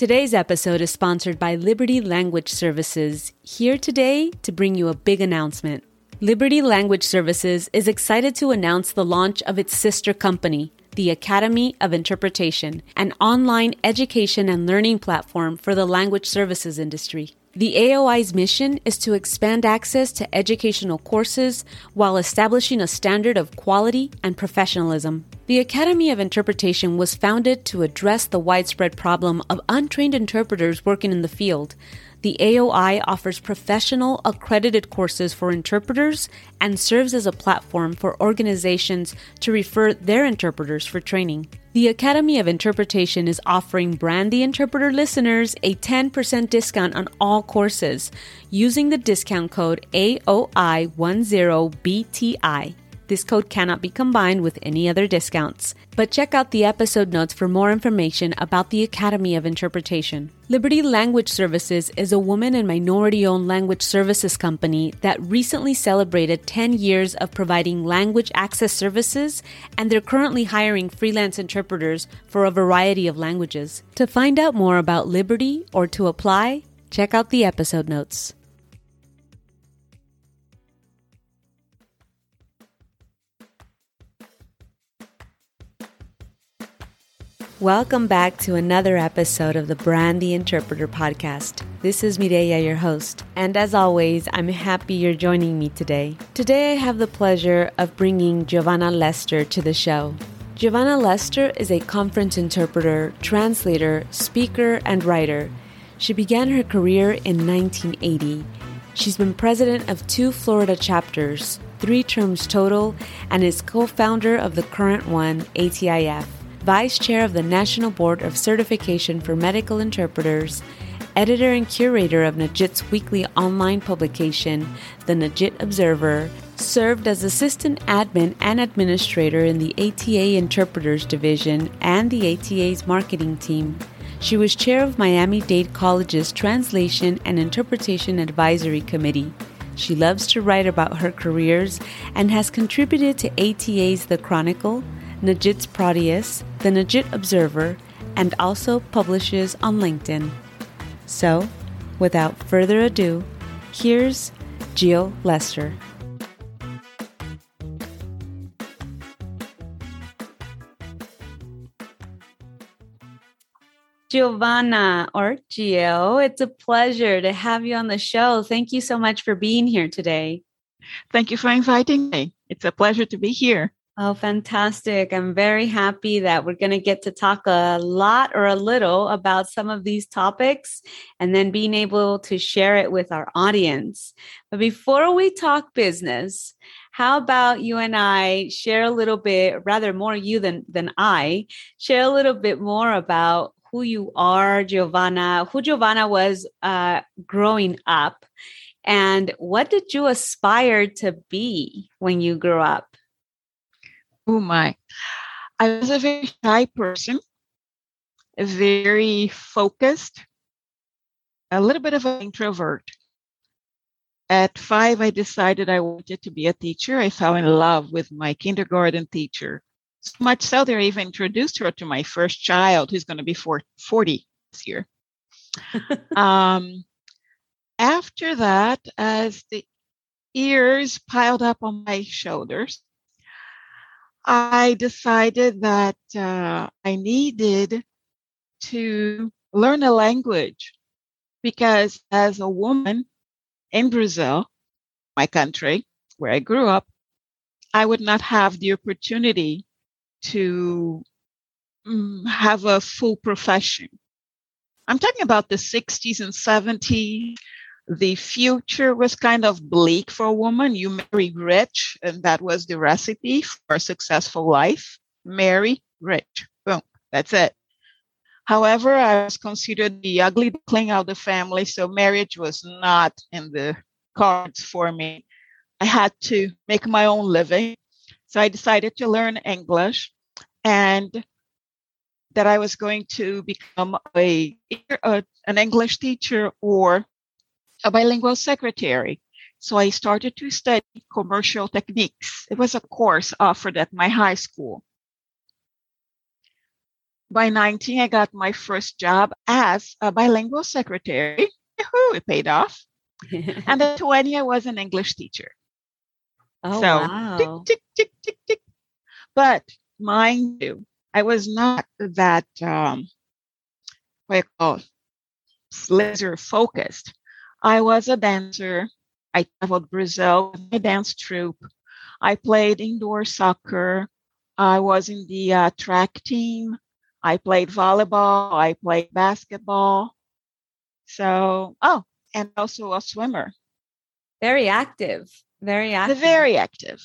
Today's episode is sponsored by Liberty Language Services, here today to bring you a big announcement. Liberty Language Services is excited to announce the launch of its sister company, the Academy of Interpretation, an online education and learning platform for the language services industry. The AOI's mission is to expand access to educational courses while establishing a standard of quality and professionalism. The Academy of Interpretation was founded to address the widespread problem of untrained interpreters working in the field. The AOI offers professional accredited courses for interpreters and serves as a platform for organizations to refer their interpreters for training. The Academy of Interpretation is offering Brand the Interpreter listeners a 10% discount on all courses using the discount code AOI10BTI. This code cannot be combined with any other discounts. But check out the episode notes for more information about the Academy of Interpretation. Liberty Language Services is a woman and minority owned language services company that recently celebrated 10 years of providing language access services, and they're currently hiring freelance interpreters for a variety of languages. To find out more about Liberty or to apply, check out the episode notes. Welcome back to another episode of the Brand the Interpreter podcast. This is Mireya, your host, and as always, I'm happy you're joining me today. Today, I have the pleasure of bringing Giovanna Lester to the show. Giovanna Lester is a conference interpreter, translator, speaker, and writer. She began her career in 1980. She's been president of two Florida chapters, three terms total, and is co founder of the current one, ATIF. Vice Chair of the National Board of Certification for Medical Interpreters, editor and curator of Najit's weekly online publication, The Najit Observer, served as assistant admin and administrator in the ATA Interpreters Division and the ATA's marketing team. She was chair of Miami Dade College's Translation and Interpretation Advisory Committee. She loves to write about her careers and has contributed to ATA's The Chronicle, Najit's Proteus, the Najit Observer, and also publishes on LinkedIn. So, without further ado, here's Gio Lester. Giovanna or Gio, it's a pleasure to have you on the show. Thank you so much for being here today. Thank you for inviting me. It's a pleasure to be here. Oh, fantastic. I'm very happy that we're going to get to talk a lot or a little about some of these topics and then being able to share it with our audience. But before we talk business, how about you and I share a little bit, rather more you than, than I, share a little bit more about who you are, Giovanna, who Giovanna was uh, growing up, and what did you aspire to be when you grew up? Oh my. I was a very shy person, very focused, a little bit of an introvert. At five, I decided I wanted to be a teacher. I fell in love with my kindergarten teacher. So much so that I even introduced her to my first child, who's going to be 40 this year. um, after that, as the years piled up on my shoulders, I decided that uh, I needed to learn a language because as a woman in Brazil, my country, where I grew up, I would not have the opportunity to um, have a full profession. I'm talking about the 60s and 70s the future was kind of bleak for a woman. You marry rich, and that was the recipe for a successful life. marry rich. Boom. That's it. However, I was considered the ugly duckling of the family, so marriage was not in the cards for me. I had to make my own living. So I decided to learn English and that I was going to become a, a an English teacher or a bilingual secretary. So I started to study commercial techniques. It was a course offered at my high school. By 19, I got my first job as a bilingual secretary. Yahoo, it paid off. and at 20, I was an English teacher. Oh, so, wow. tick, tick, tick, tick, tick. But mind you, I was not that, um, what you call laser focused. I was a dancer. I traveled Brazil with my dance troupe. I played indoor soccer. I was in the uh, track team. I played volleyball. I played basketball. So, oh, and also a swimmer. Very active. Very active. Very active.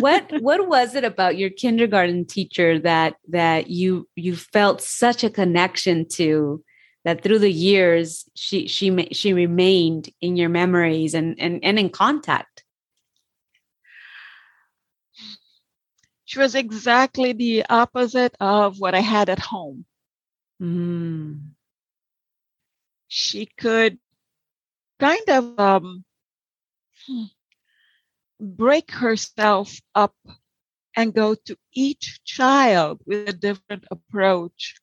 what what was it about your kindergarten teacher that that you you felt such a connection to that through the years she she she remained in your memories and and, and in contact? She was exactly the opposite of what I had at home. Mm. She could kind of um, break herself up and go to each child with a different approach.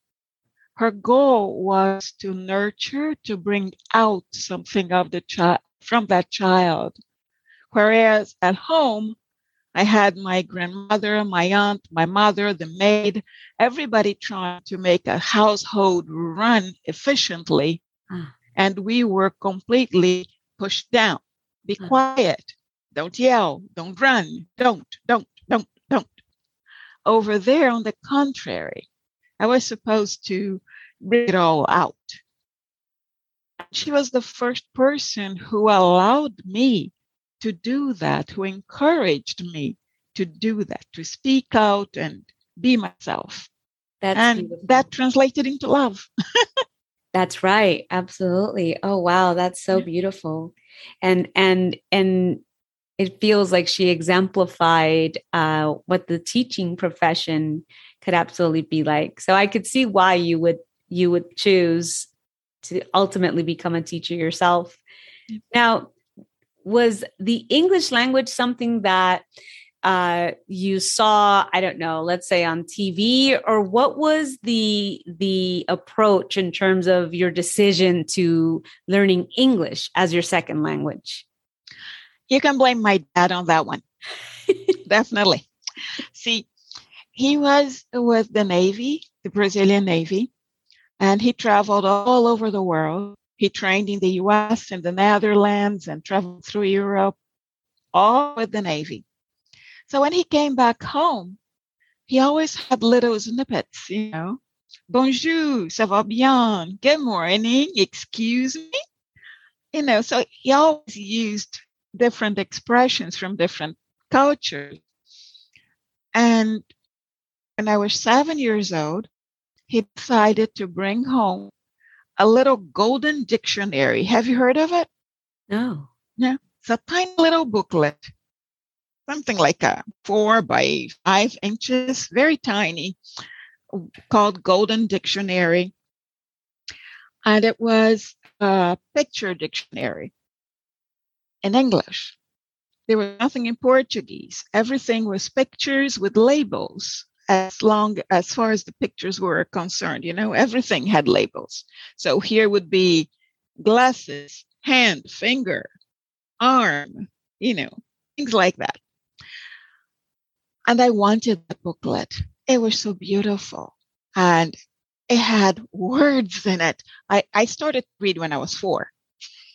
Her goal was to nurture, to bring out something of the child from that child. Whereas at home, I had my grandmother, my aunt, my mother, the maid, everybody trying to make a household run efficiently. Ah. And we were completely pushed down. Be Ah. quiet. Don't yell. Don't run. Don't, don't, don't, don't. Over there, on the contrary, I was supposed to bring it all out. She was the first person who allowed me to do that, who encouraged me to do that, to speak out and be myself. That's and beautiful. that translated into love. That's right. Absolutely. Oh wow, that's so beautiful. And and and it feels like she exemplified uh, what the teaching profession could absolutely be like. So I could see why you would you would choose to ultimately become a teacher yourself. Now, was the English language something that uh, you saw? I don't know. Let's say on TV, or what was the the approach in terms of your decision to learning English as your second language? You can blame my dad on that one. Definitely. See, he was with the Navy, the Brazilian Navy, and he traveled all over the world. He trained in the US and the Netherlands and traveled through Europe, all with the Navy. So when he came back home, he always had little snippets, you know. Bonjour, ça va bien? Good morning, excuse me. You know, so he always used different expressions from different cultures. And when I was seven years old, he decided to bring home a little golden dictionary. Have you heard of it? No. Yeah. It's a tiny little booklet, something like a four by five inches, very tiny, called Golden Dictionary. And it was a picture dictionary in English. There was nothing in Portuguese. Everything was pictures with labels as long as far as the pictures were concerned. You know, everything had labels. So here would be glasses, hand, finger, arm, you know, things like that. And I wanted the booklet. It was so beautiful. And it had words in it. I, I started to read when I was four.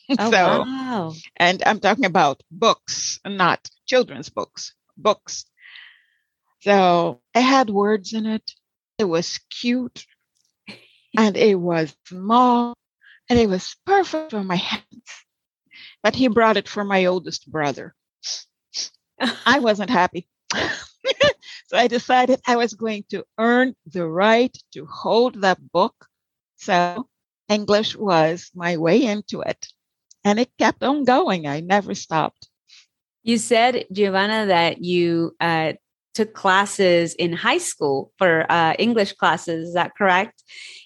Oh so, wow. and I'm talking about books, not children's books, books. So it had words in it. It was cute and it was small and it was perfect for my hands. But he brought it for my oldest brother. I wasn't happy. so I decided I was going to earn the right to hold that book. So English was my way into it. And it kept on going. I never stopped. You said, Giovanna, that you uh, took classes in high school for uh, English classes. Is that correct?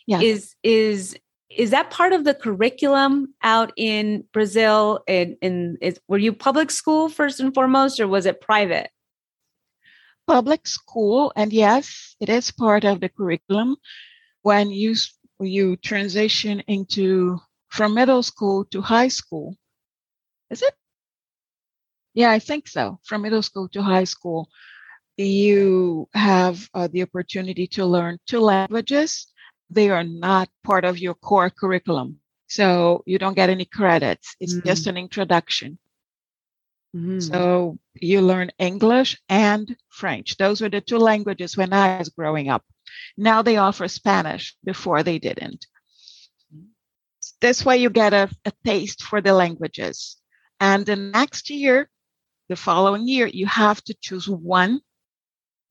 Yeah. Is is is that part of the curriculum out in Brazil? And in, in, were you public school first and foremost, or was it private? Public school, and yes, it is part of the curriculum. When you you transition into from middle school to high school, is it? Yeah, I think so. From middle school to high school, you have uh, the opportunity to learn two languages they are not part of your core curriculum. So you don't get any credits. It's mm-hmm. just an introduction. Mm-hmm. So you learn English and French. Those were the two languages when I was growing up. Now they offer Spanish. Before they didn't. This way you get a, a taste for the languages. And the next year, the following year, you have to choose one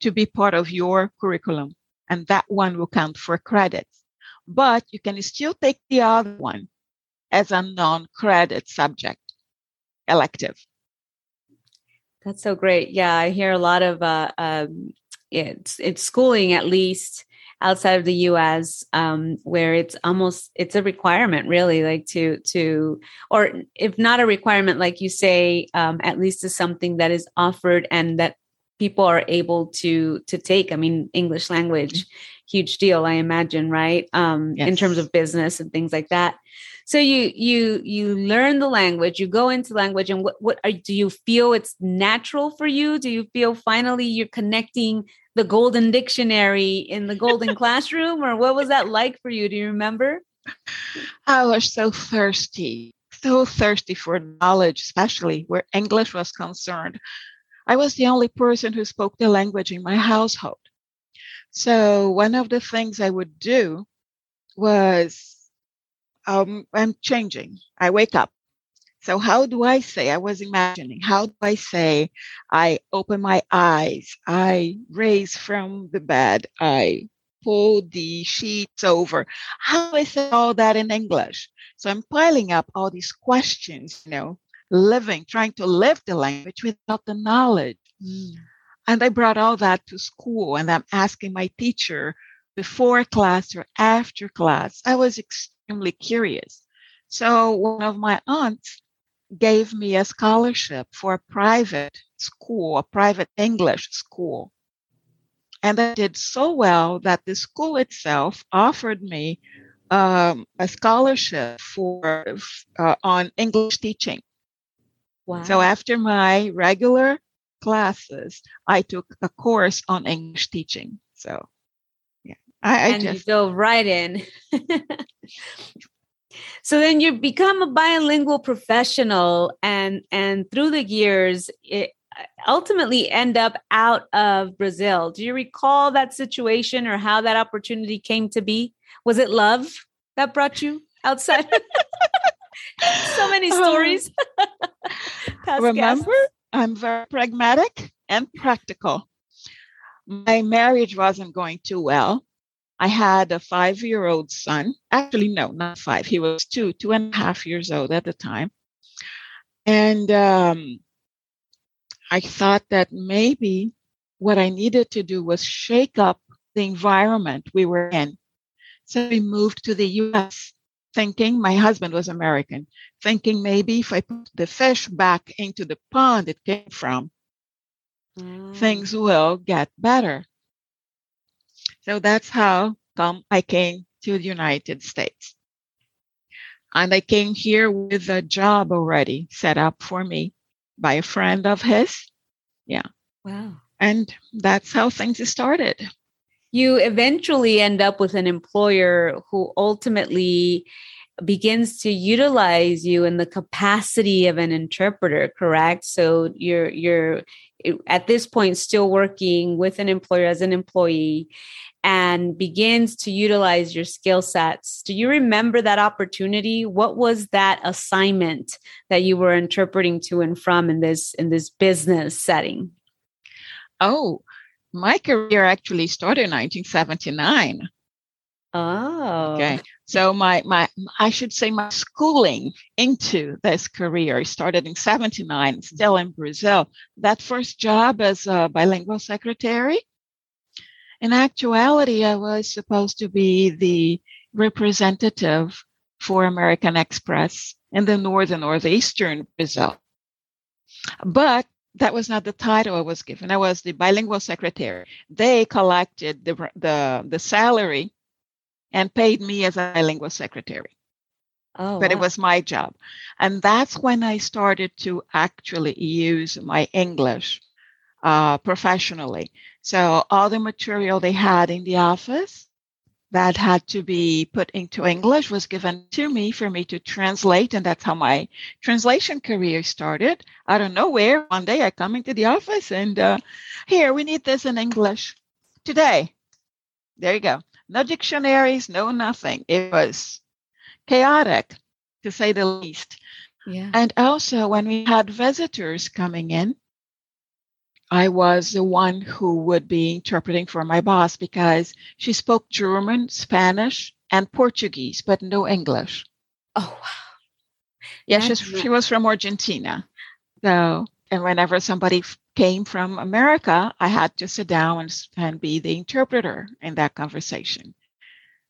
to be part of your curriculum and that one will count for credits. But you can still take the other one as a non-credit subject elective. That's so great. Yeah, I hear a lot of uh, um, it's it's schooling at least outside of the U.S. Um, where it's almost it's a requirement, really, like to to or if not a requirement, like you say, um, at least is something that is offered and that people are able to to take i mean english language mm-hmm. huge deal i imagine right um yes. in terms of business and things like that so you you you learn the language you go into language and what what are, do you feel it's natural for you do you feel finally you're connecting the golden dictionary in the golden classroom or what was that like for you do you remember i was so thirsty so thirsty for knowledge especially where english was concerned I was the only person who spoke the language in my household. So one of the things I would do was um, I'm changing. I wake up. So how do I say? I was imagining. How do I say? I open my eyes. I raise from the bed. I pull the sheets over. How do I say all that in English? So I'm piling up all these questions, you know, living, trying to live the language without the knowledge. Mm. And I brought all that to school and I'm asking my teacher before class or after class. I was extremely curious. So one of my aunts gave me a scholarship for a private school, a private English school. And I did so well that the school itself offered me um, a scholarship for uh, on English teaching. Wow. So after my regular classes, I took a course on English teaching. So yeah, I, I and just you dove right in. so then you become a bilingual professional, and and through the years, it ultimately end up out of Brazil. Do you recall that situation or how that opportunity came to be? Was it love that brought you outside? so many um, stories. Remember, I'm very pragmatic and practical. My marriage wasn't going too well. I had a five year old son. Actually, no, not five. He was two, two and a half years old at the time. And um, I thought that maybe what I needed to do was shake up the environment we were in. So we moved to the US thinking my husband was American, thinking maybe if I put the fish back into the pond it came from, mm. things will get better. So that's how come I came to the United States. And I came here with a job already set up for me by a friend of his. Yeah. Wow. And that's how things started you eventually end up with an employer who ultimately begins to utilize you in the capacity of an interpreter correct so you're you're at this point still working with an employer as an employee and begins to utilize your skill sets do you remember that opportunity what was that assignment that you were interpreting to and from in this in this business setting oh my career actually started in 1979. Oh. Okay. So my my I should say my schooling into this career started in 79, still in Brazil. That first job as a bilingual secretary. In actuality, I was supposed to be the representative for American Express in the northern northeastern Brazil. But that was not the title I was given. I was the bilingual secretary. They collected the the, the salary and paid me as a bilingual secretary. Oh, but wow. it was my job. And that's when I started to actually use my English uh, professionally. So all the material they had in the office that had to be put into English was given to me for me to translate. And that's how my translation career started. Out of nowhere, one day I come into the office and uh, here, we need this in English today. There you go. No dictionaries, no nothing. It was chaotic, to say the least. yeah. And also, when we had visitors coming in, I was the one who would be interpreting for my boss because she spoke German, Spanish, and Portuguese, but no English. Oh, wow. Yeah, she was from Argentina. So, and whenever somebody f- came from America, I had to sit down and, and be the interpreter in that conversation.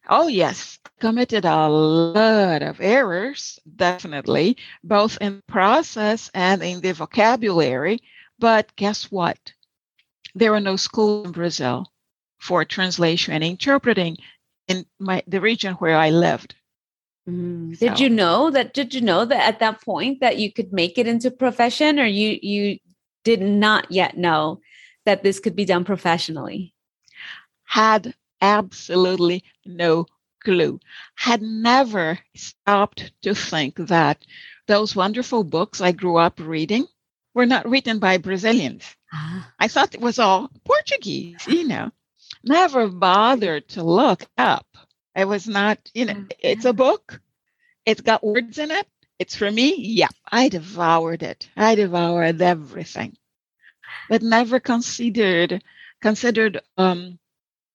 Oh, yes, committed a lot of errors, definitely, both in process and in the vocabulary. But guess what? There are no schools in Brazil for translation and interpreting in my the region where I lived. Mm. Did you know that? Did you know that at that point that you could make it into profession, or you you did not yet know that this could be done professionally? had absolutely no clue, had never stopped to think that those wonderful books I grew up reading were not written by Brazilians. Ah, I thought it was all Portuguese, you know, never bothered to look up. It was not, you know, Mm, it's a book, it's got words in it. It's for me. Yeah, I devoured it. I devoured everything, but never considered considered um,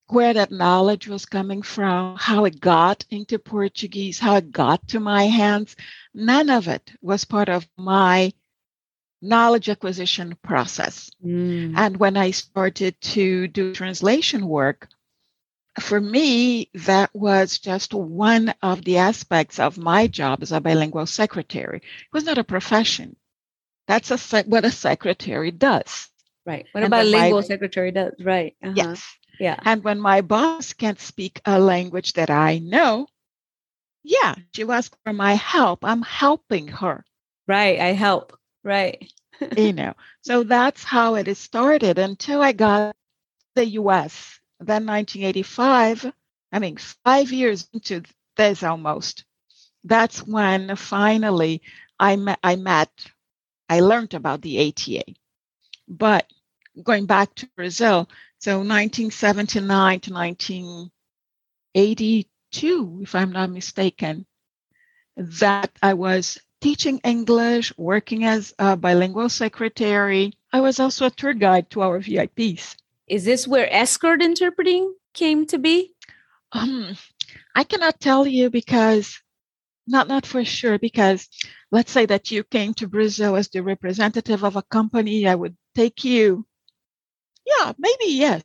where that knowledge was coming from, how it got into Portuguese, how it got to my hands. None of it was part of my knowledge acquisition process. mm. And when I started to do translation work, for me, that was just one of the aspects of my job as a bilingual secretary. It was not a profession. That's a what a secretary does. right. What and a then my- bilingual secretary does? Right. uh-huh, Yes. Yeah. And when my boss can't speak a language that I know, yeah, she asks for my help. I'm helping her, Right. I help. Right. you know. So that's how it started until I got the US. Then 1985, I mean, five years into this almost, that's when finally I met, I met, I learned about the ATA. But going back to Brazil, so 1979 to 1982, if I'm not mistaken, that I was teaching English, working as a bilingual secretary. I was also a tour guide to our VIPs. Is this where escort interpreting came to be? Um, I cannot tell you because not not for sure because let's say that you came to Brazil as the representative of a company, I would take you. Yeah, maybe yes.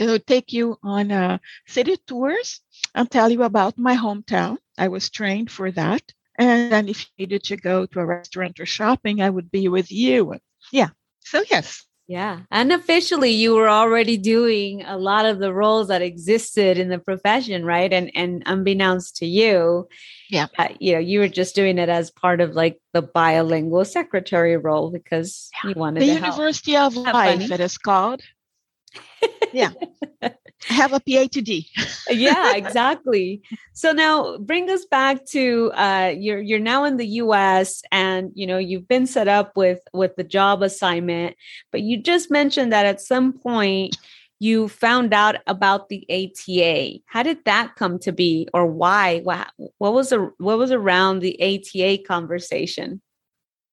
I would take you on uh, city tours and tell you about my hometown. I was trained for that. And then if you needed to go to a restaurant or shopping, I would be with you. Yeah. So yes, Yeah. Unofficially, you were already doing a lot of the roles that existed in the profession, right? And and unbeknownst to you, Yeah. uh, you know, you were just doing it as part of like the bilingual secretary role because you wanted the to help. University of Life, it is called. Yeah. Have a PhD. yeah, exactly. So now bring us back to uh you're you're now in the US and you know you've been set up with with the job assignment, but you just mentioned that at some point you found out about the ATA. How did that come to be or why? What, what was a, what was around the ATA conversation?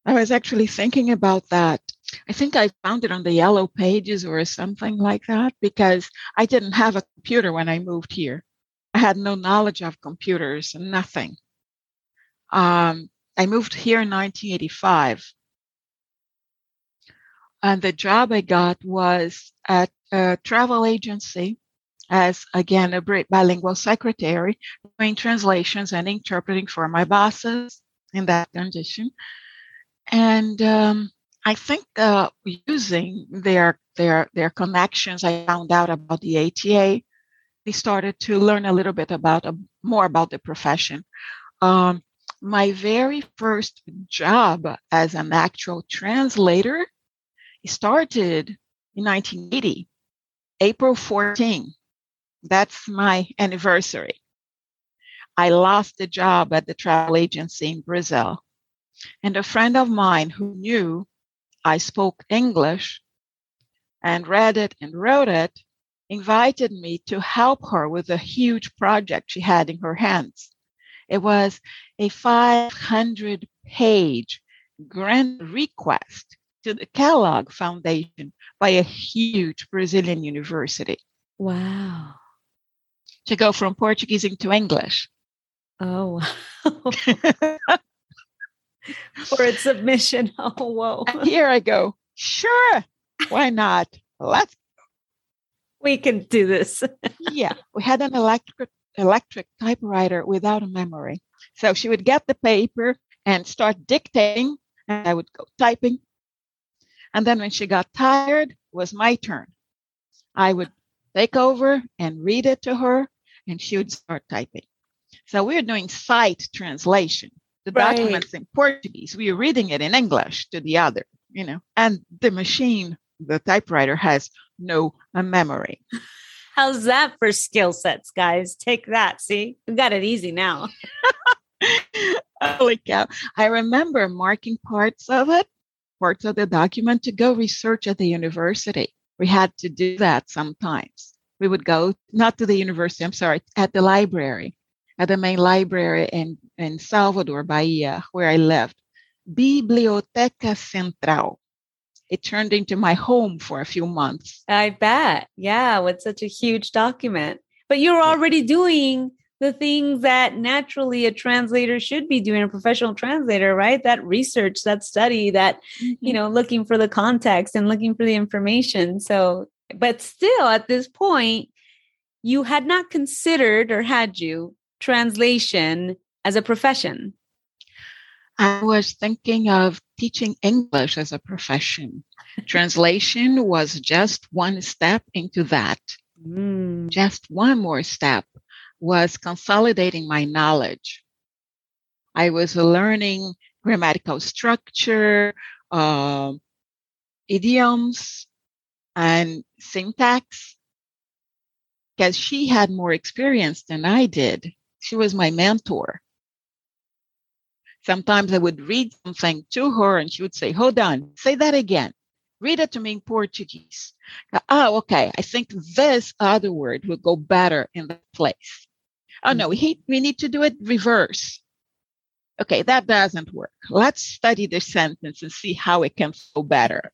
I was actually thinking about that. I think I found it on the yellow pages or something like that because I didn't have a computer when I moved here. I had no knowledge of computers, and nothing. Um, I moved here in 1985. And the job I got was at a travel agency as, again, a bilingual secretary, doing translations and interpreting for my bosses in that condition. And um, I think uh, using their their their connections, I found out about the ATA. We started to learn a little bit about uh, more about the profession. Um, my very first job as an actual translator started in 1980, April 14. That's my anniversary. I lost the job at the travel agency in Brazil. And a friend of mine who knew I spoke English and read it and wrote it invited me to help her with a huge project she had in her hands. It was a 500 page grant request to the Kellogg Foundation by a huge Brazilian university. Wow. To go from Portuguese into English. Oh, wow. For its submission. Oh, whoa. And here I go. Sure. Why not? Let's we can do this. yeah. We had an electric electric typewriter without a memory. So she would get the paper and start dictating, and I would go typing. And then when she got tired, was my turn. I would take over and read it to her, and she would start typing. So we are doing sight translation. The right. documents in Portuguese, we are reading it in English to the other, you know, and the machine, the typewriter has no memory. How's that for skill sets, guys? Take that. See, we got it easy now. Holy cow. I remember marking parts of it, parts of the document to go research at the university. We had to do that sometimes. We would go, not to the university, I'm sorry, at the library, at the main library in, in Salvador, Bahia, where I lived. Biblioteca Central it turned into my home for a few months. I bet. Yeah, with such a huge document. But you're already doing the things that naturally a translator should be doing, a professional translator, right? That research, that study, that, mm-hmm. you know, looking for the context and looking for the information. So, but still at this point, you had not considered or had you translation as a profession? I was thinking of teaching English as a profession. Translation was just one step into that. Mm. Just one more step was consolidating my knowledge. I was learning grammatical structure, uh, idioms, and syntax because she had more experience than I did. She was my mentor. Sometimes I would read something to her and she would say, Hold on, say that again. Read it to me in Portuguese. Oh, okay. I think this other word will go better in that place. Oh, no, we, we need to do it reverse. Okay, that doesn't work. Let's study the sentence and see how it can go better.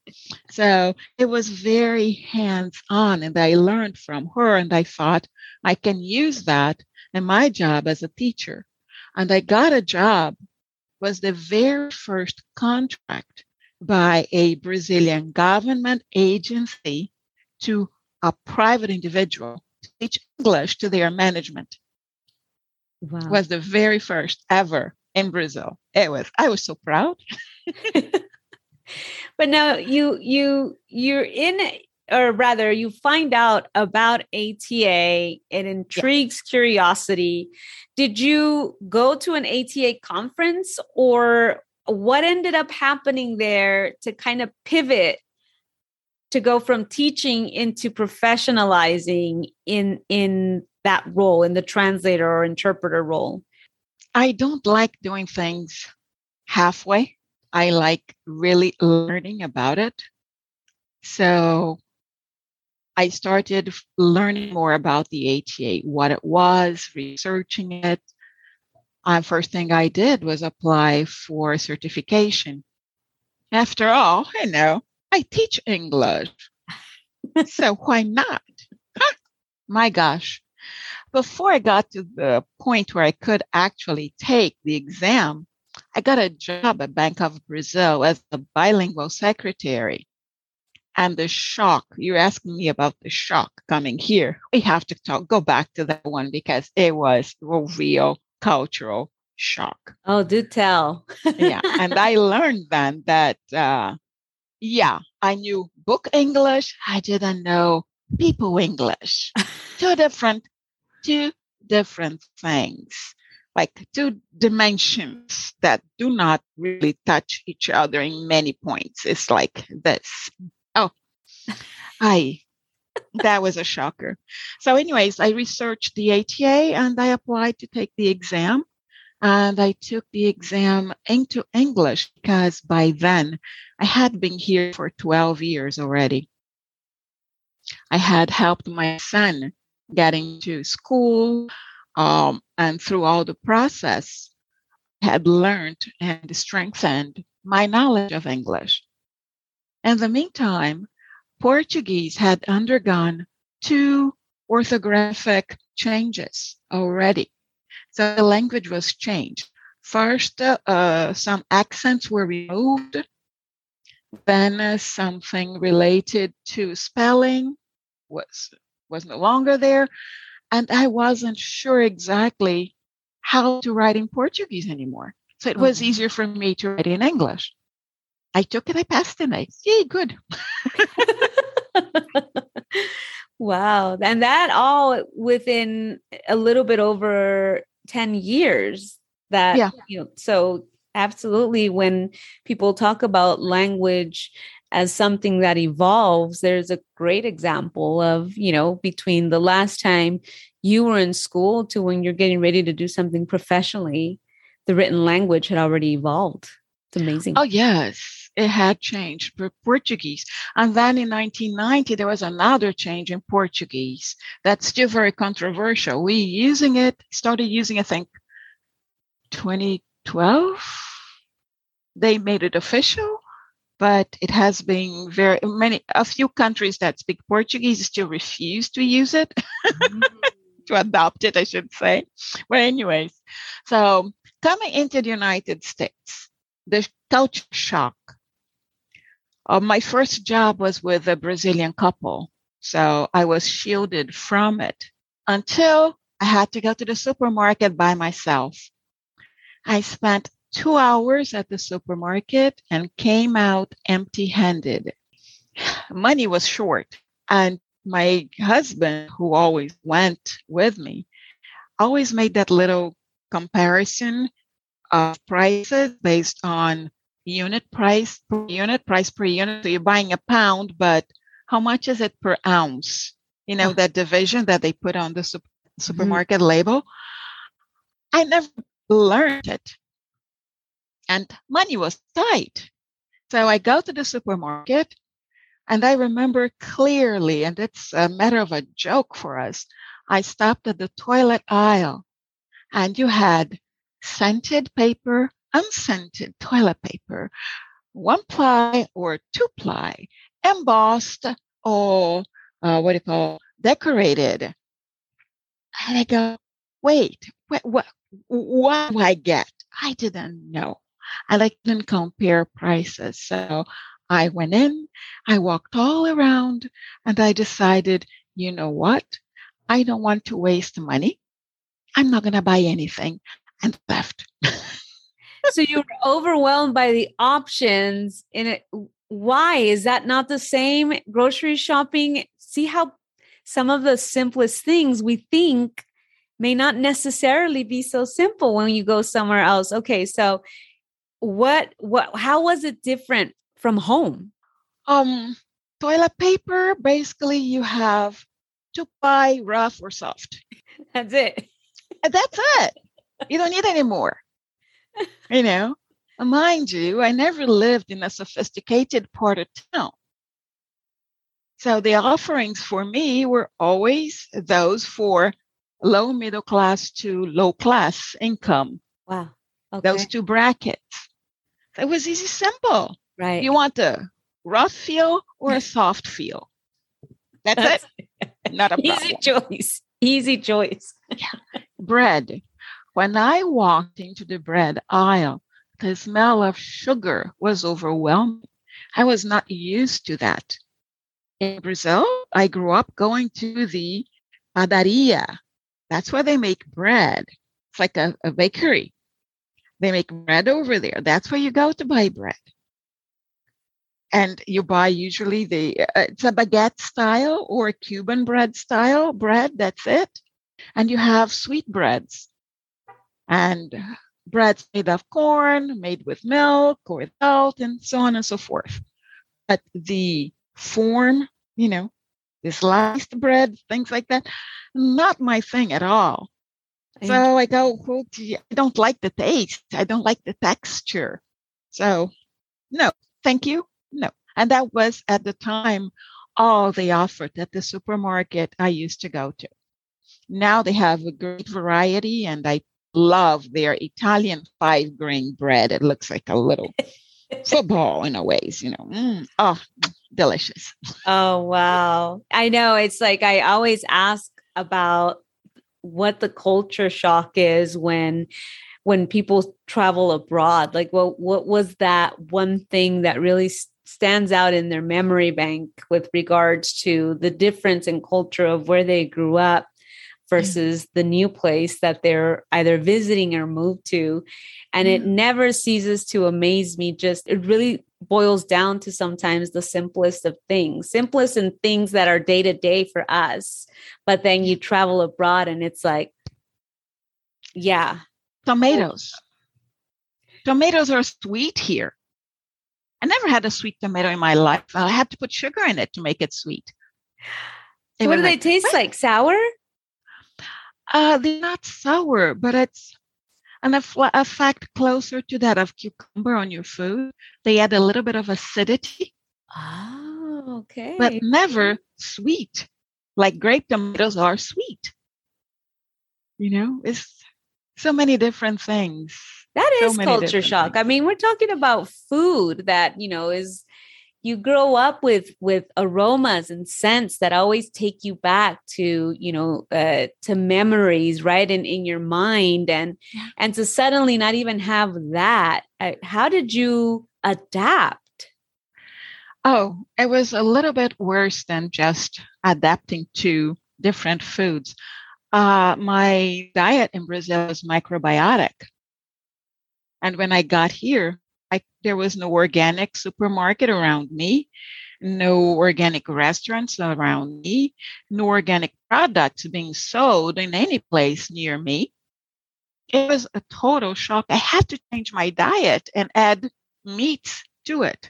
So it was very hands on, and I learned from her, and I thought I can use that in my job as a teacher. And I got a job was the very first contract by a Brazilian government agency to a private individual to teach English to their management. Wow. Was the very first ever in Brazil. It was I was so proud. but now you you you're in or rather you find out about ATA it intrigues yeah. curiosity. Did you go to an ATA conference or what ended up happening there to kind of pivot to go from teaching into professionalizing in in that role in the translator or interpreter role? I don't like doing things halfway. I like really learning about it. So I started learning more about the ATA, what it was, researching it. Uh, first thing I did was apply for certification. After all, I know I teach English. so why not? My gosh. Before I got to the point where I could actually take the exam, I got a job at Bank of Brazil as a bilingual secretary. And the shock, you're asking me about the shock coming here. We have to talk, go back to that one because it was a real cultural shock. Oh, do tell. yeah. And I learned then that, uh, yeah, I knew book English. I didn't know people English. two different, two different things, like two dimensions that do not really touch each other in many points. It's like this. Oh, I, that was a shocker. So anyways, I researched the ATA and I applied to take the exam and I took the exam into English because by then I had been here for 12 years already. I had helped my son getting to school, um, and through all the process, had learned and strengthened my knowledge of English. In the meantime, Portuguese had undergone two orthographic changes already. So the language was changed. First, uh, some accents were removed. Then uh, something related to spelling was was no longer there, and I wasn't sure exactly how to write in Portuguese anymore. So it was mm-hmm. easier for me to write in English. I took it. I passed it. I yay, good. wow, and that all within a little bit over 10 years that yeah. you know so absolutely when people talk about language as something that evolves there's a great example of you know between the last time you were in school to when you're getting ready to do something professionally the written language had already evolved. It's amazing. Oh yes it had changed for Portuguese. And then in 1990, there was another change in Portuguese that's still very controversial. We using it, started using, I think, 2012. They made it official, but it has been very many, a few countries that speak Portuguese still refuse to use it, mm-hmm. to adopt it, I should say. But anyways, so coming into the United States, the culture shock uh, my first job was with a Brazilian couple. So I was shielded from it until I had to go to the supermarket by myself. I spent two hours at the supermarket and came out empty handed. Money was short. And my husband, who always went with me, always made that little comparison of prices based on unit price per unit, price per unit. So you're buying a pound, but how much is it per ounce? You know, that division that they put on the super, mm-hmm. supermarket mm-hmm. label. I never learned it. And money was tight. So I go to the supermarket and I remember clearly, and it's a matter of a joke for us. I stopped at the toilet aisle and you had scented paper unscented toilet paper, one ply or two ply, embossed or uh, what do you call decorated. And I go, wait, what, what, what do I get? I didn't know. I like to compare prices. So I went in, I walked all around, and I decided, you know what? I don't want to waste money. I'm not going to buy anything and left. so you were overwhelmed by the options in it. Why is that not the same grocery shopping? See how some of the simplest things we think may not necessarily be so simple when you go somewhere else. Okay, so what what how was it different from home? Um toilet paper basically you have to buy rough or soft. That's it. That's it. You don't need any more you know, mind you, I never lived in a sophisticated part of town. So the offerings for me were always those for low middle class to low class income. Wow. Okay. Those two brackets. It was easy, simple. Right. You want the rough feel or a soft feel. That's, That's it. Not a problem. Easy choice. Easy choice. yeah. Bread. When I walked into the bread aisle, the smell of sugar was overwhelming. I was not used to that. In Brazil, I grew up going to the padaria. That's where they make bread. It's like a, a bakery. They make bread over there. That's where you go to buy bread. And you buy usually the, uh, it's a baguette style or a Cuban bread style bread. That's it. And you have sweet breads and breads made of corn, made with milk or without, and so on and so forth. But the form, you know, the sliced bread, things like that, not my thing at all. So I go, well, I don't like the taste. I don't like the texture. So no, thank you. No. And that was at the time all they offered at the supermarket I used to go to. Now they have a great variety and I love their Italian five grain bread. It looks like a little football in a ways, you know. Mm, oh, delicious. Oh, wow. I know. It's like I always ask about what the culture shock is when when people travel abroad like what what was that one thing that really stands out in their memory bank with regards to the difference in culture of where they grew up versus the new place that they're either visiting or moved to. And it never ceases to amaze me just it really boils down to sometimes the simplest of things simplest and things that are day to day for us but then you travel abroad and it's like yeah. Tomatoes. Tomatoes are sweet here. I never had a sweet tomato in my life. I had to put sugar in it to make it sweet. So what do like, they taste what? like? Sour uh, they're not sour, but it's an effect closer to that of cucumber on your food. They add a little bit of acidity. Oh, okay. But never sweet. Like grape tomatoes are sweet. You know, it's so many different things. That is so culture shock. Things. I mean, we're talking about food that, you know, is you grow up with with aromas and scents that always take you back to you know uh, to memories right in in your mind. And yeah. and to suddenly not even have that uh, how did you adapt? Oh it was a little bit worse than just adapting to different foods. Uh, my diet in brazil is macrobiotic. And when i got here I, there was no organic supermarket around me, no organic restaurants around me, no organic products being sold in any place near me. It was a total shock. I had to change my diet and add meats to it.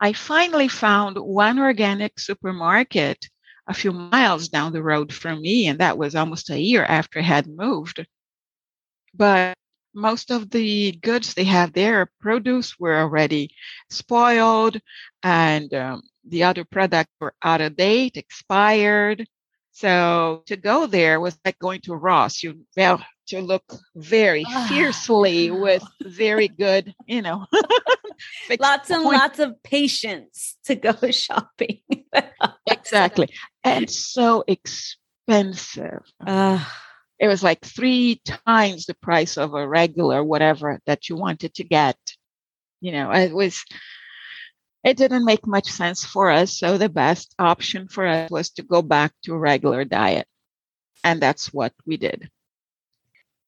I finally found one organic supermarket a few miles down the road from me, and that was almost a year after I had moved. But most of the goods they have there, produce, were already spoiled, and um, the other products were out of date, expired. So to go there was like going to Ross. You have to look very ah. fiercely with very good, you know, lots and point. lots of patience to go shopping. exactly, and so expensive. Uh, it was like three times the price of a regular whatever that you wanted to get you know it was it didn't make much sense for us. So the best option for us was to go back to a regular diet. And that's what we did.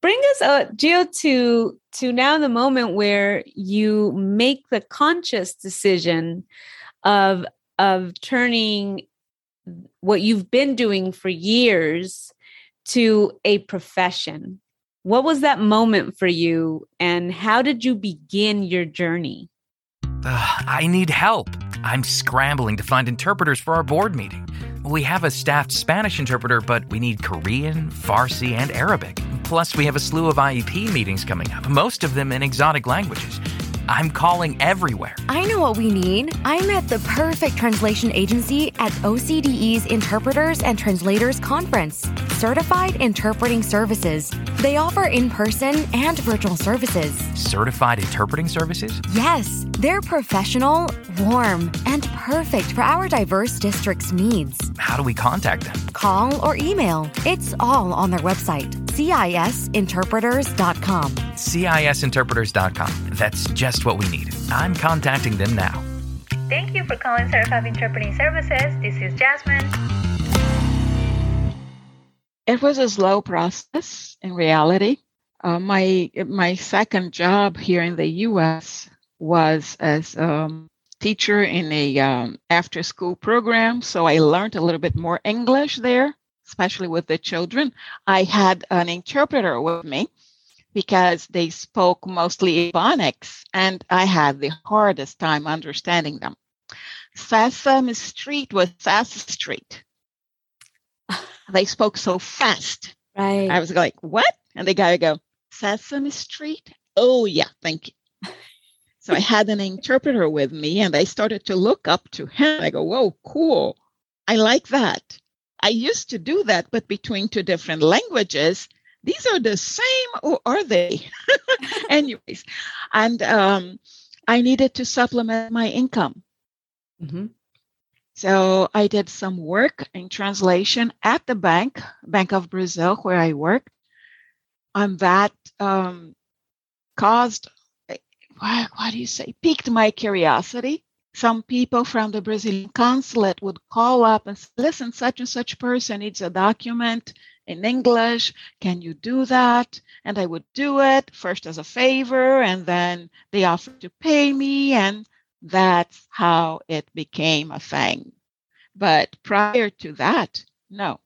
Bring us uh, Gio to to now the moment where you make the conscious decision of of turning what you've been doing for years to a profession. What was that moment for you, and how did you begin your journey? Uh, I need help. I'm scrambling to find interpreters for our board meeting. We have a staffed Spanish interpreter, but we need Korean, Farsi, and Arabic. Plus, we have a slew of IEP meetings coming up, most of them in exotic languages. I'm calling everywhere. I know what we need. I met the perfect translation agency at OCDE's Interpreters and Translators Conference. Certified Interpreting Services. They offer in person and virtual services. Certified interpreting services? Yes, they're professional, warm, and perfect for our diverse district's needs. How do we contact them? Call or email. It's all on their website, CISinterpreters.com. CISinterpreters.com. That's just what we need. I'm contacting them now. Thank you for calling Certified Interpreting Services. This is Jasmine. It was a slow process in reality. Uh, my my second job here in the U.S. was as a um, teacher in a um, after school program, so I learned a little bit more English there, especially with the children. I had an interpreter with me because they spoke mostly Ebonics, and I had the hardest time understanding them. Sesame Street was Sesame Street they spoke so fast. Right. I was like, what? And the guy would go, Sesame Street? Oh, yeah, thank you. so I had an interpreter with me and I started to look up to him. I go, whoa, cool. I like that. I used to do that, but between two different languages, these are the same or are they? Anyways, and um, I needed to supplement my income. Mm-hmm. So I did some work in translation at the bank, Bank of Brazil, where I worked. And that um, caused, what, what do you say, piqued my curiosity. Some people from the Brazilian consulate would call up and say, listen, such and such person needs a document in English. Can you do that? And I would do it first as a favor, and then they offered to pay me. And that's how it became a thing. But prior to that, no.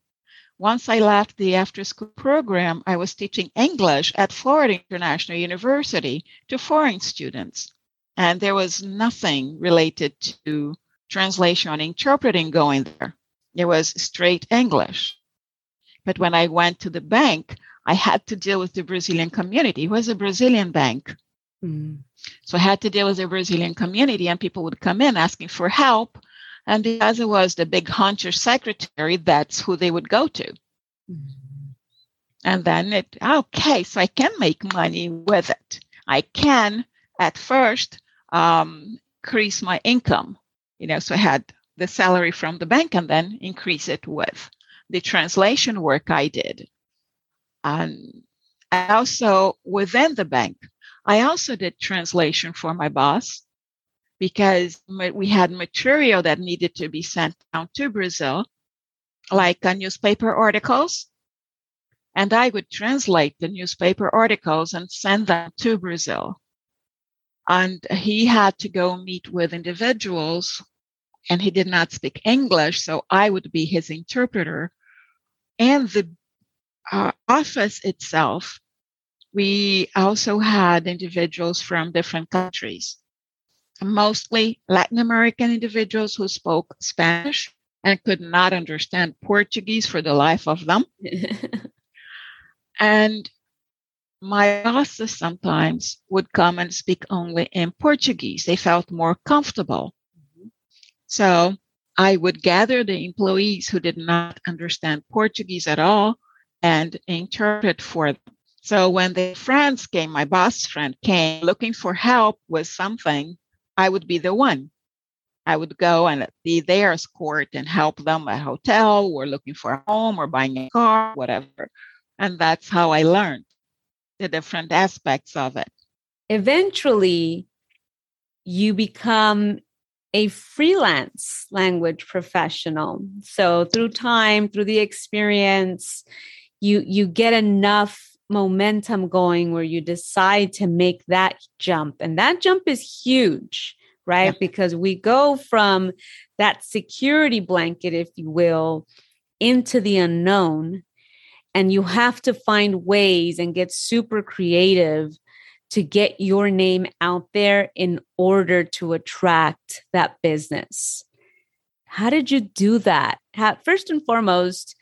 Once I left the after school program, I was teaching English at Florida International University to foreign students. And there was nothing related to translation and interpreting going there. It was straight English. But when I went to the bank, I had to deal with the Brazilian community. It was a Brazilian bank. Mm. So I had to deal with the Brazilian community, and people would come in asking for help. And because it was the big hunter secretary, that's who they would go to. Mm-hmm. And then it, okay, so I can make money with it. I can at first um, increase my income, you know, so I had the salary from the bank and then increase it with the translation work I did. And also within the bank, I also did translation for my boss because we had material that needed to be sent down to Brazil, like uh, newspaper articles. And I would translate the newspaper articles and send them to Brazil. And he had to go meet with individuals and he did not speak English. So I would be his interpreter. And the uh, office itself we also had individuals from different countries, mostly Latin American individuals who spoke Spanish and could not understand Portuguese for the life of them. and my bosses sometimes would come and speak only in Portuguese. They felt more comfortable. Mm-hmm. So I would gather the employees who did not understand Portuguese at all and interpret for them. So when the friends came, my boss friend came looking for help with something, I would be the one. I would go and be their escort and help them at a hotel or looking for a home or buying a car, whatever. And that's how I learned the different aspects of it. Eventually, you become a freelance language professional. So through time, through the experience, you you get enough momentum going where you decide to make that jump. And that jump is huge, right? Yeah. Because we go from that security blanket, if you will, into the unknown. And you have to find ways and get super creative to get your name out there in order to attract that business. How did you do that? How, first and foremost,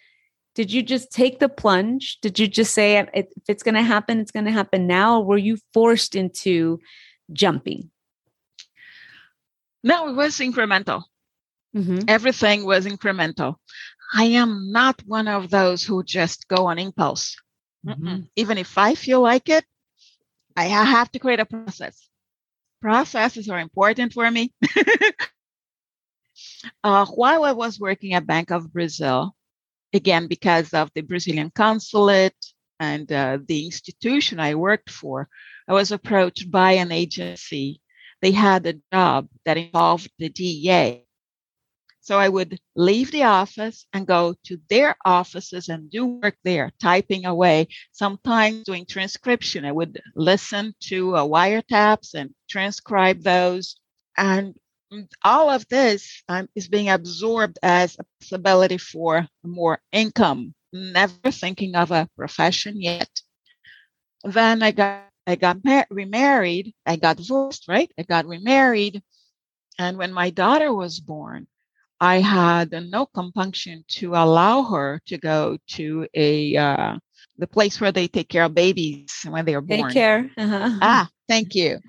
did you just take the plunge? Did you just say if it's going to happen, it's going to happen now? Or were you forced into jumping? No, it was incremental. Mm-hmm. Everything was incremental. I am not one of those who just go on impulse. Mm-mm. Even if I feel like it, I have to create a process. Processes are important for me. uh, while I was working at Bank of Brazil, again, because of the Brazilian consulate and uh, the institution I worked for, I was approached by an agency. They had a job that involved the DEA. So I would leave the office and go to their offices and do work there, typing away, sometimes doing transcription. I would listen to uh, wiretaps and transcribe those. And all of this um, is being absorbed as a possibility for more income, never thinking of a profession yet. Then I got I got mar- remarried. I got divorced, right? I got remarried. And when my daughter was born, I had no compunction to allow her to go to a uh, the place where they take care of babies when they are born. Daycare. Uh-huh. Ah, thank you.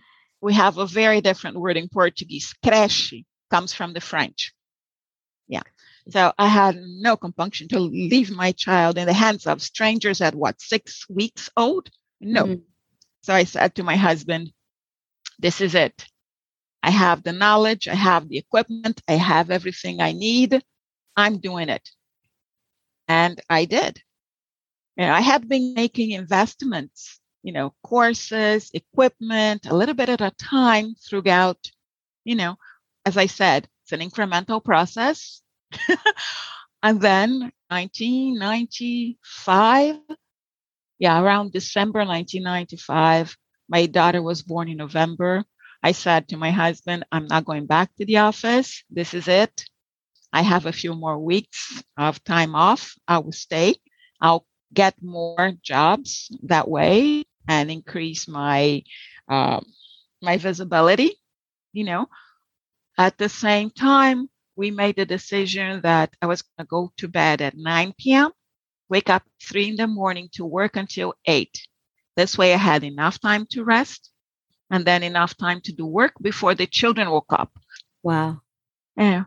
We have a very different word in Portuguese. Creche comes from the French. Yeah. So I had no compunction to leave my child in the hands of strangers at what, six weeks old? No. Mhm. So I said to my husband, this is it. I have the knowledge. I have the equipment. I have everything I need. I'm doing it. And I did. You know, I had been making investments, you know, courses, equipment, a little bit at a time throughout, you know, as I said, it's an incremental process. and then 1995, yeah, around December 1995, my daughter was born in November. I said to my husband, I'm not going back to the office. This is it. I have a few more weeks of time off. I will stay. I'll get more jobs that way and increase my uh, my visibility. You know, at the same time, we made the decision that I was going to go to bed at 9 p.m., wake up three in the morning to work until eight. This way, I had enough time to rest and then enough time to do work before the children woke up. Wow. Yeah.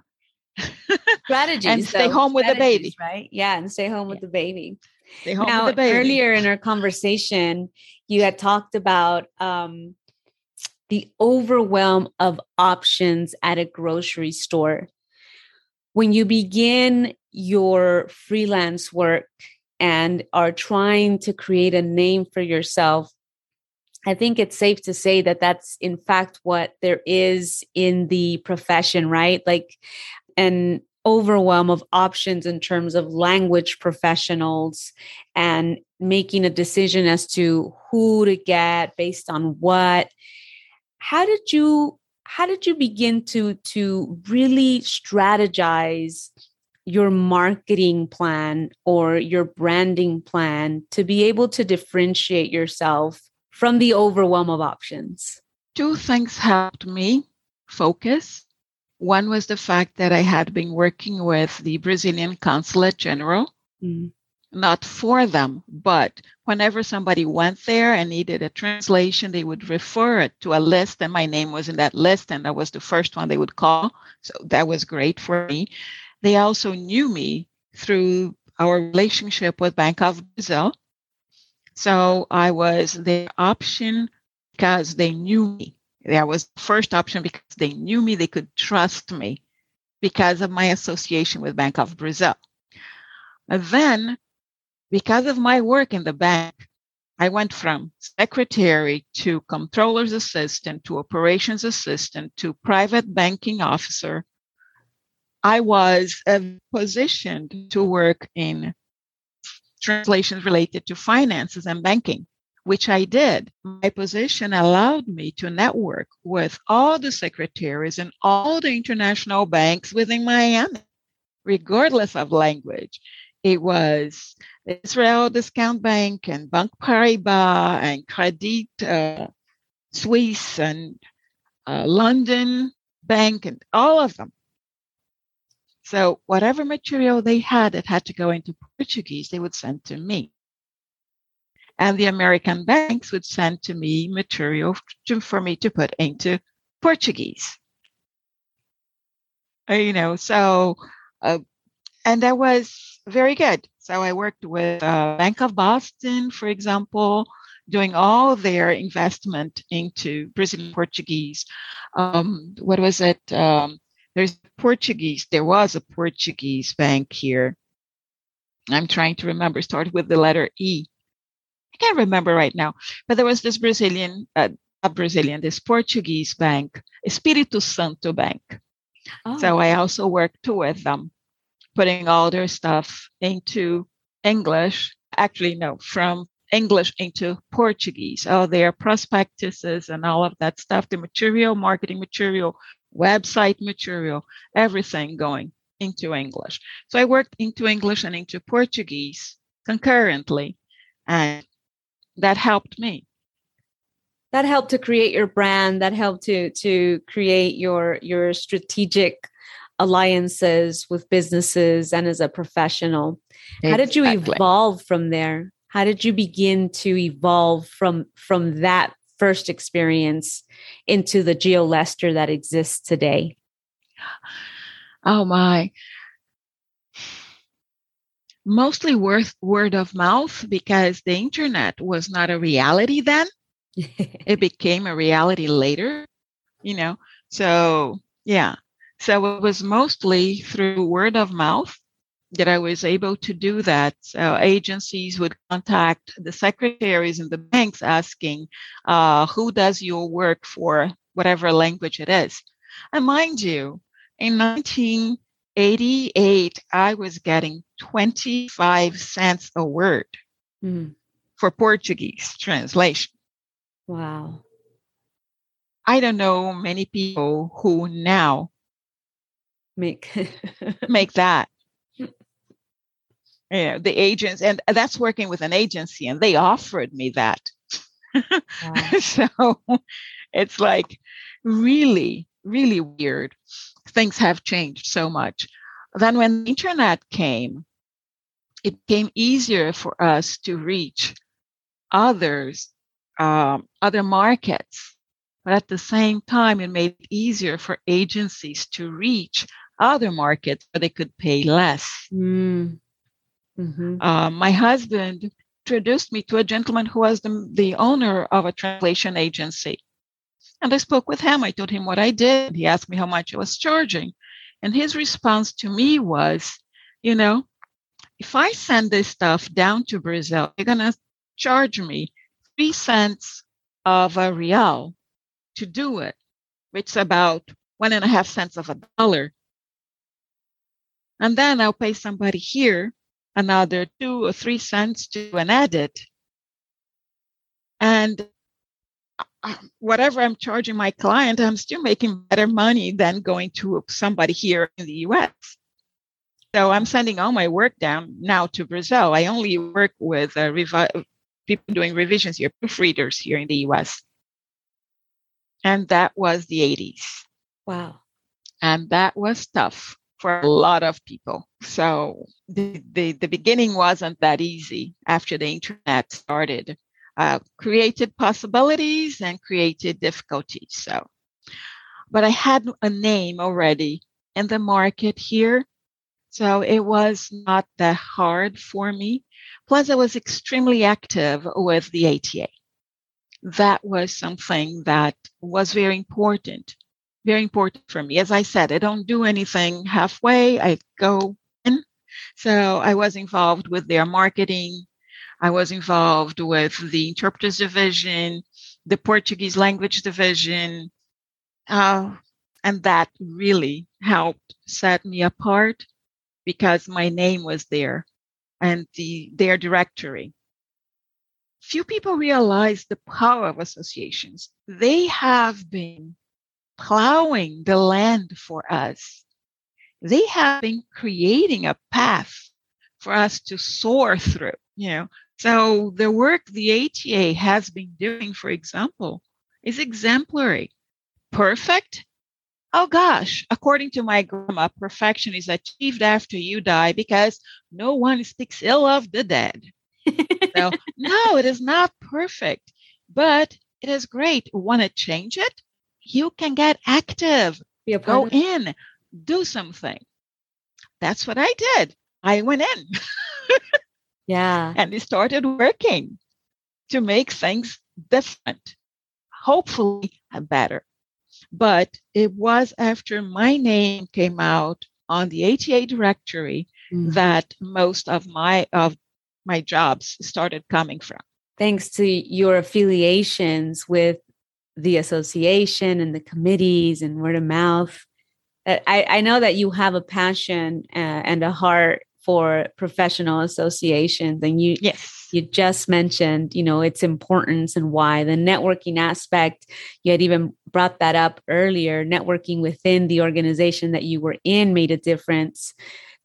Strategies. And stay though. home with the baby. right? Yeah, and stay home with the baby. Stay home now, with the baby. earlier in our conversation, you had talked about um, the overwhelm of options at a grocery store. When you begin your freelance work and are trying to create a name for yourself, I think it's safe to say that that's in fact what there is in the profession, right? Like an overwhelm of options in terms of language professionals and making a decision as to who to get based on what. How did you how did you begin to to really strategize your marketing plan or your branding plan to be able to differentiate yourself from the overwhelm of options? Two things helped me focus. One was the fact that I had been working with the Brazilian Consulate General, Mm. not for them, but whenever somebody went there and needed a translation, they would refer it to a list, and my name was in that list, and I was the first one they would call. So that was great for me. They also knew me through our relationship with Bank of Brazil. So I was the option because they knew me. That was the first option because they knew me, they could trust me because of my association with Bank of Brazil. And then, because of my work in the bank, I went from secretary to controller's assistant to operations assistant to private banking officer. I was uh, positioned to work in translations related to finances and banking, which I did. My position allowed me to network with all the secretaries and all the international banks within Miami, regardless of language. It was Israel Discount Bank and Bank Paribas and Credit uh, Suisse and uh, London Bank and all of them. So whatever material they had that had to go into Portuguese, they would send to me. And the American banks would send to me material to, for me to put into Portuguese. Uh, you know, so, uh, and that was very good. So I worked with uh, Bank of Boston, for example, doing all their investment into Brazilian Portuguese. Um, what was it? Um, there's Portuguese. There was a Portuguese bank here. I'm trying to remember. Started with the letter E. I can't remember right now, but there was this Brazilian, uh, Brazilian, this Portuguese bank, Espírito Santo Bank. Oh. So I also worked with them, putting all their stuff into English. Actually, no, from English into Portuguese. All their prospectuses and all of that stuff, the material, marketing material, website material, everything going into English. So I worked into English and into Portuguese concurrently, and that helped me. That helped to create your brand. That helped to to create your your strategic alliances with businesses and as a professional. Exactly. How did you evolve from there? How did you begin to evolve from from that first experience into the Gio Lester that exists today? Oh my. Mostly word, word of mouth because the internet was not a reality then. it became a reality later, you know. So, yeah. So it was mostly through word of mouth that I was able to do that. So agencies would contact the secretaries in the banks asking, uh, who does your work for whatever language it is? And mind you, in 1988, I was getting 25 cents a word mm. for Portuguese translation. Wow. I don't know many people who now make make that you know, the agents, and that's working with an agency, and they offered me that. Wow. so it's like really, really weird. Things have changed so much. Then when the internet came, it became easier for us to reach others, um, other markets. But at the same time, it made it easier for agencies to reach other markets where they could pay less. Mm. Mm-hmm. Uh, my husband introduced me to a gentleman who was the, the owner of a translation agency. And I spoke with him. I told him what I did. He asked me how much I was charging. And his response to me was, you know, if I send this stuff down to Brazil, they're going to charge me three cents of a real to do it, which is about one and a half cents of a dollar. And then I'll pay somebody here another two or three cents to an edit. And uh, whatever I'm charging my client, I'm still making better money than going to somebody here in the US. So I'm sending all my work down now to Brazil. I only work with uh, revi- people doing revisions here, proofreaders here in the US. And that was the 80s. Wow. And that was tough for a lot of people. So the, the, the beginning wasn't that easy after the internet started. Uh, created possibilities and created difficulties. So, but I had a name already in the market here. So it was not that hard for me. Plus, I was extremely active with the ATA. That was something that was very important very important for me. As I said, I don't do anything halfway. I go in. So I was involved with their marketing. I was involved with the interpreters division, the Portuguese language division. Uh, and that really helped set me apart because my name was there and the, their directory. Few people realize the power of associations. They have been plowing the land for us. They have been creating a path for us to soar through, you know. So the work the ATA has been doing, for example, is exemplary. Perfect? Oh gosh, according to my grandma, perfection is achieved after you die because no one speaks ill of the dead. know, no, it is not perfect, but it is great. Want to change it? You can get active. Go in, do something. That's what I did. I went in. yeah. And it started working to make things different, hopefully better. But it was after my name came out on the ATA directory mm. that most of my of my jobs started coming from. Thanks to your affiliations with the association and the committees and word of mouth. I, I know that you have a passion uh, and a heart for professional associations and you yes. you just mentioned you know its importance and why. The networking aspect you had even brought that up earlier. Networking within the organization that you were in made a difference.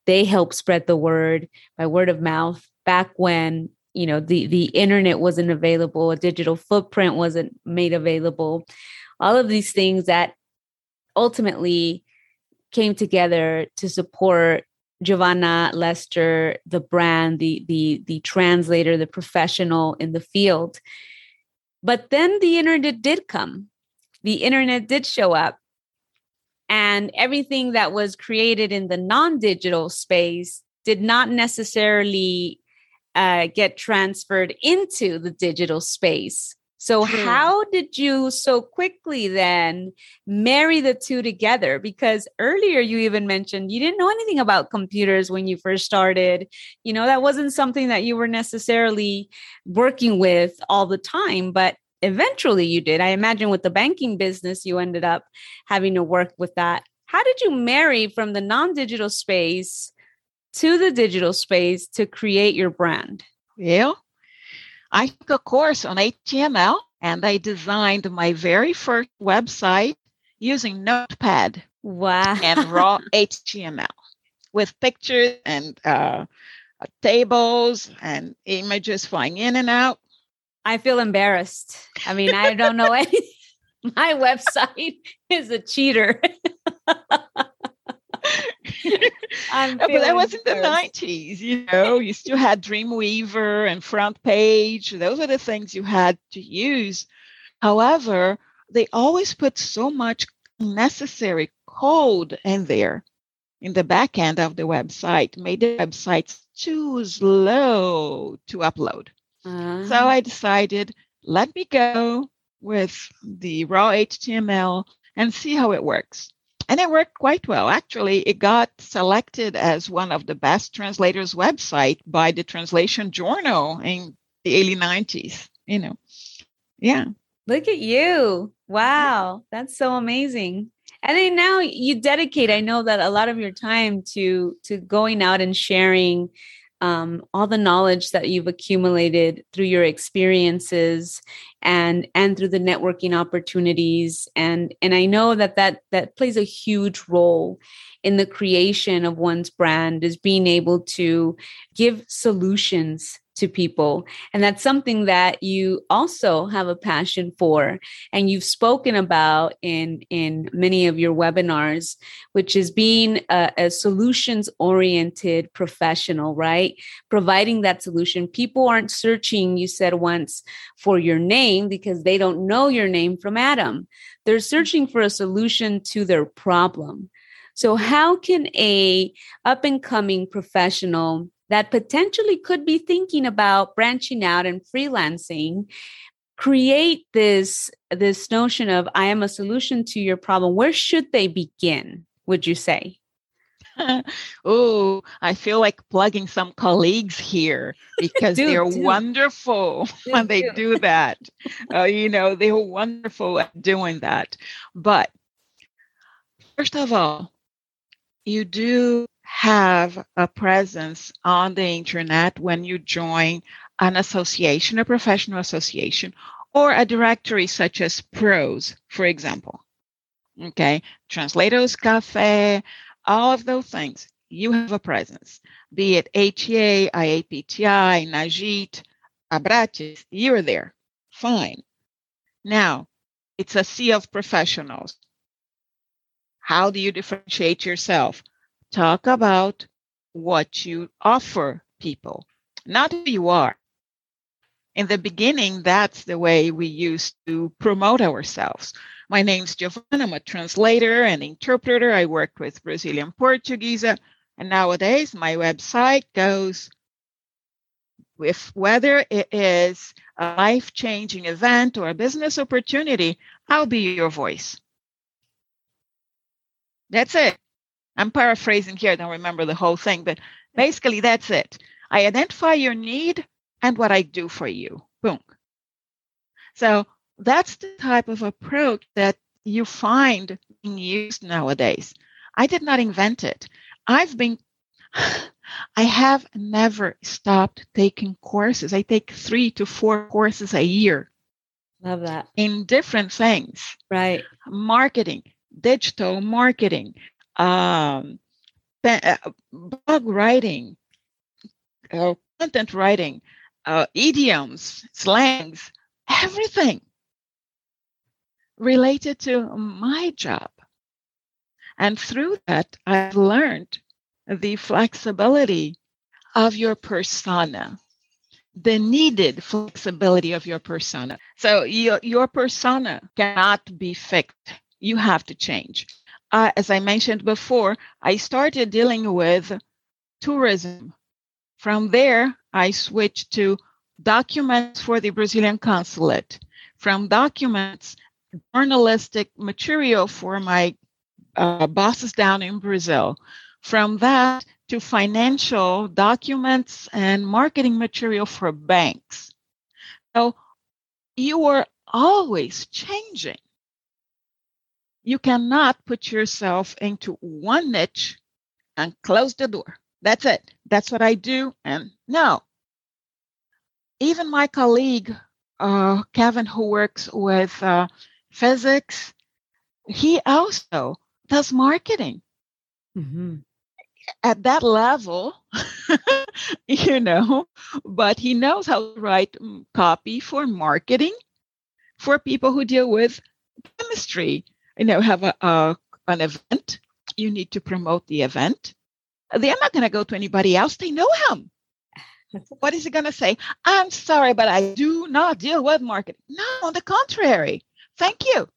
They helped spread the word by word of mouth back when you know the the internet wasn't available a digital footprint wasn't made available all of these things that ultimately came together to support Giovanna Lester, the brand, the the the translator, the professional in the field. But then the internet did come. The internet did show up. And everything that was created in the non-digital space did not necessarily uh, get transferred into the digital space. So, True. how did you so quickly then marry the two together? Because earlier you even mentioned you didn't know anything about computers when you first started. You know, that wasn't something that you were necessarily working with all the time, but eventually you did. I imagine with the banking business, you ended up having to work with that. How did you marry from the non digital space to the digital space to create your brand? Well, I took a course on HTML and I designed my very first website using Notepad. Wow. And raw HTML with pictures and uh, tables and images flying in and out. I feel embarrassed. I mean, I don't know anything. My website is a cheater. but that was in the 90s, you know, you still had Dreamweaver and Front Page. Those are the things you had to use. However, they always put so much necessary code in there in the back end of the website, made the websites too slow to upload. Uh-huh. So I decided, let me go with the raw HTML and see how it works. And it worked quite well. Actually, it got selected as one of the best translators website by the Translation Journal in the early 90s, you know. Yeah. Look at you. Wow. That's so amazing. And then now you dedicate, I know that a lot of your time to to going out and sharing um, all the knowledge that you've accumulated through your experiences and and through the networking opportunities. And and i know that that that plays a huge role in the creation of one's brand is being able to give solutions to people. And that's something that you also have a passion for and you've spoken about in in many of your webinars, which is being a, a solutions oriented professional, right? Providing that solution. People aren't searching, you said once, for your name because they don't know your name from Adam. They're searching for a solution to their problem. So how can a up and coming professional that potentially could be thinking about branching out and freelancing create this this notion of i am a solution to your problem. Where should they begin would you say? Oh i feel like plugging some colleagues here because do, they're do. wonderful do, when they do that. Uh, you know they're wonderful at doing that. But first of all you do have a presence on the internet when you join an association, a professional association, or a directory such as ProZ, for example. Okay, Translators Cafe, all of those things, you have a presence, be it HEA, IAPTI, NAJIT, Abrates, you're there. Fine. Now, it's a sea of professionals. How do you differentiate yourself? Talk about what you offer people, not who you are. In the beginning, that's the way we used to promote ourselves. My name's Giovanna. I'm a translator and interpreter. I work with Brazilian Portuguese. And nowadays, my website goes with whether it is a life changing event or a business opportunity, I'll be your voice. That's it. I'm paraphrasing here, I don't remember the whole thing, but basically that's it. I identify your need and what I do for you. Boom. So that's the type of approach that you find being used nowadays. I did not invent it. I've been, I have never stopped taking courses. I take three to four courses a year. Love that. In different things. Right. Marketing, digital marketing, um, uh, blog writing, uh, content writing, uh, idioms, slangs, everything related to my job. And through that, I've learned the flexibility of your persona, the needed flexibility of your persona. So your, your persona cannot be fixed. You have to change. Uh, as I mentioned before, I started dealing with tourism. From there, I switched to documents for the Brazilian consulate. From documents, journalistic material for my uh, bosses down in Brazil. From that to financial documents and marketing material for banks. So you are always changing. You cannot put yourself into one niche and close the door. That's it. That's what I do. And no, even my colleague, uh, Kevin, who works with uh, physics, he also does marketing. Mm-hmm. At that level, you know, but he knows how to write mm, copy for marketing for people who deal with chemistry. You know, have a, a an event, you need to promote the event. They're not going to go to anybody else. They know him. what is he going to say? I'm sorry, but I do not deal with marketing. No, on the contrary. Thank you.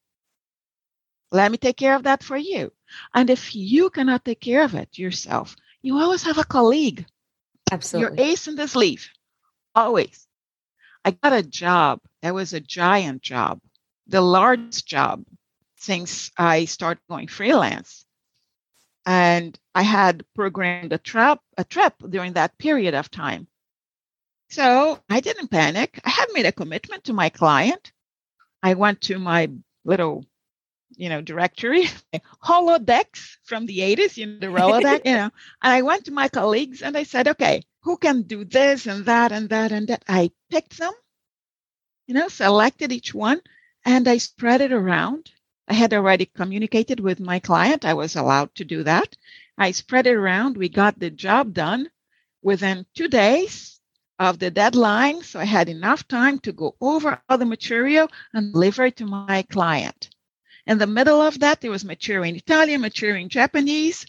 Let me take care of that for you. And if you cannot take care of it yourself, you always have a colleague. Absolutely. Your ace in the sleeve. Always. I got a job. That was a giant job, the largest job since I started going freelance. And I had programmed a trip, a trip during that period of time. So I didn't panic. I had made a commitment to my client. I went to my little, you know, directory, holodecks from the 80s, you know, the Rolodex, you know, and I went to my colleagues and I said, okay, who can do this and that and that and that? I picked them, you know, selected each one and I spread it around. I had already communicated with my client. I was allowed to do that. I spread it around. We got the job done within two days of the deadline. So I had enough time to go over all the material and deliver it to my client. In the middle of that, there was material in Italian, material in Japanese.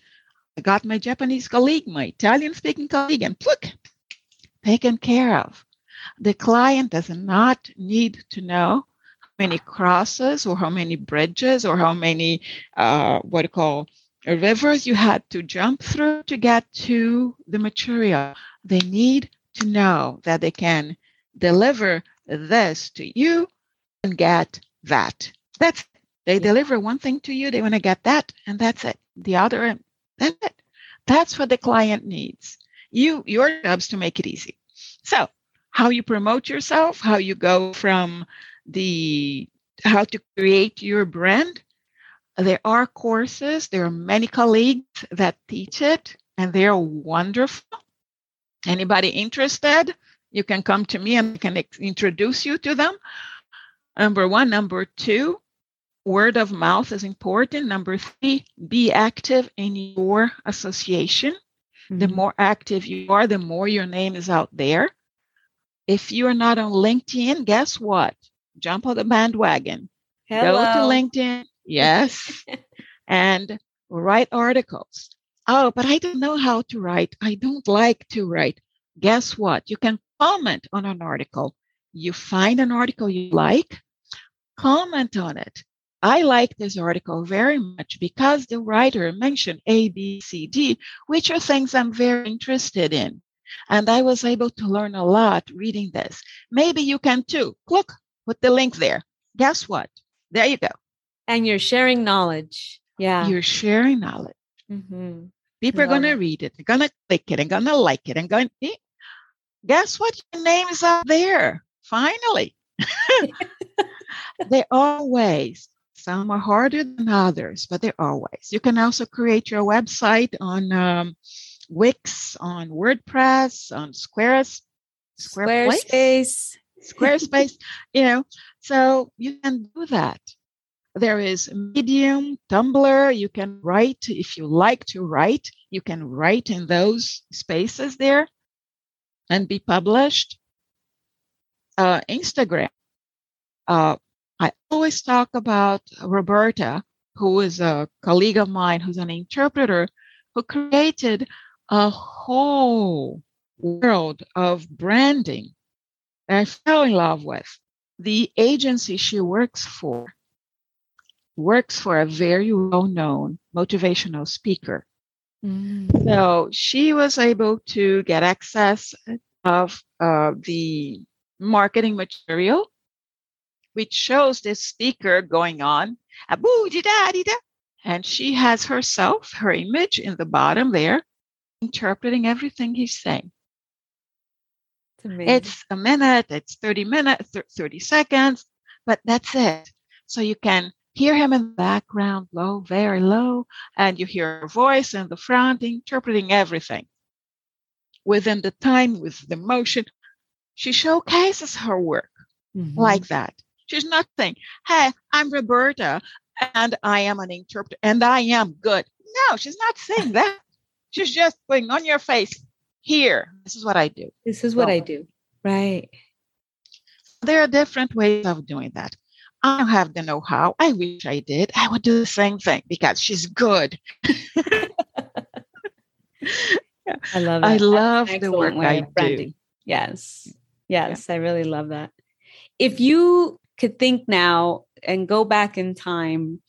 I got my Japanese colleague, my Italian speaking colleague, and look, taken care of. The client does not need to know many crosses or how many bridges or how many, uh, what you call, rivers you had to jump through to get to the material. They need to know that they can deliver this to you and get that. That's it. They yeah. deliver one thing to you, they want to get that, and that's it. The other, that's it. That's what the client needs. You, your job's to make it easy. So, how you promote yourself, how you go from the how to create your brand. There are courses, there are many colleagues that teach it, and they're wonderful. Anybody interested? You can come to me and I can introduce you to them. Number one. Number two, word of mouth is important. Number three, be active in your association. Mm-hmm. The more active you are, the more your name is out there. If you are not on LinkedIn, guess what? Jump on the bandwagon. Hello. Go to LinkedIn. Yes. and write articles. Oh, but I don't know how to write. I don't like to write. Guess what? You can comment on an article. you find an article you like, comment on it. I like this article very much because the writer mentioned A, B, C, D, which are things I'm very interested in. And I was able to learn a lot reading this. Maybe you can too. Look, put the link there. Guess what? There you go. And you're sharing knowledge. Yeah. You're sharing knowledge. Mm-hmm. People are going to read it. They're going to click it and going to like it and going, eh, guess what? Your name is up there. Finally. there are ways. Some are harder than others, but there are ways. You can also create your website on um, Wix, on WordPress, on Squares, Squarespace. Squarespace, you know, so you can do that. There is Medium, Tumblr. You can write if you like to write. You can write in those spaces there and be published. Uh, Instagram. Uh, I always talk about Roberta, who is a colleague of mine, who's an interpreter, who created a whole world of branding that I fell in love with. The agency she works for works for a very well known motivational speaker. Mm. So she was able to get access of uh, the marketing material, which shows this speaker going on, and she has herself, her image in the bottom there, interpreting everything he's saying. It's. A minute, it's 30 minutes, 30 seconds, but that's it. So you can hear him in the background, low, very low, and you hear her voice in the front, interpreting everything within the time, with the motion. She showcases her work Mhm. like that. She's not saying, Hey, I'm Roberta and I am an interpreter and I am good. No, she's not saying that. she's just putting on your face, Here, this is what I do. this is what well- I do. Right. There are different ways of doing that. I don't have the know how. I wish I did. I would do the same thing because she's good. I love it. I love the work I do. Yes. Yes, I really love that. If you could think now and go back in time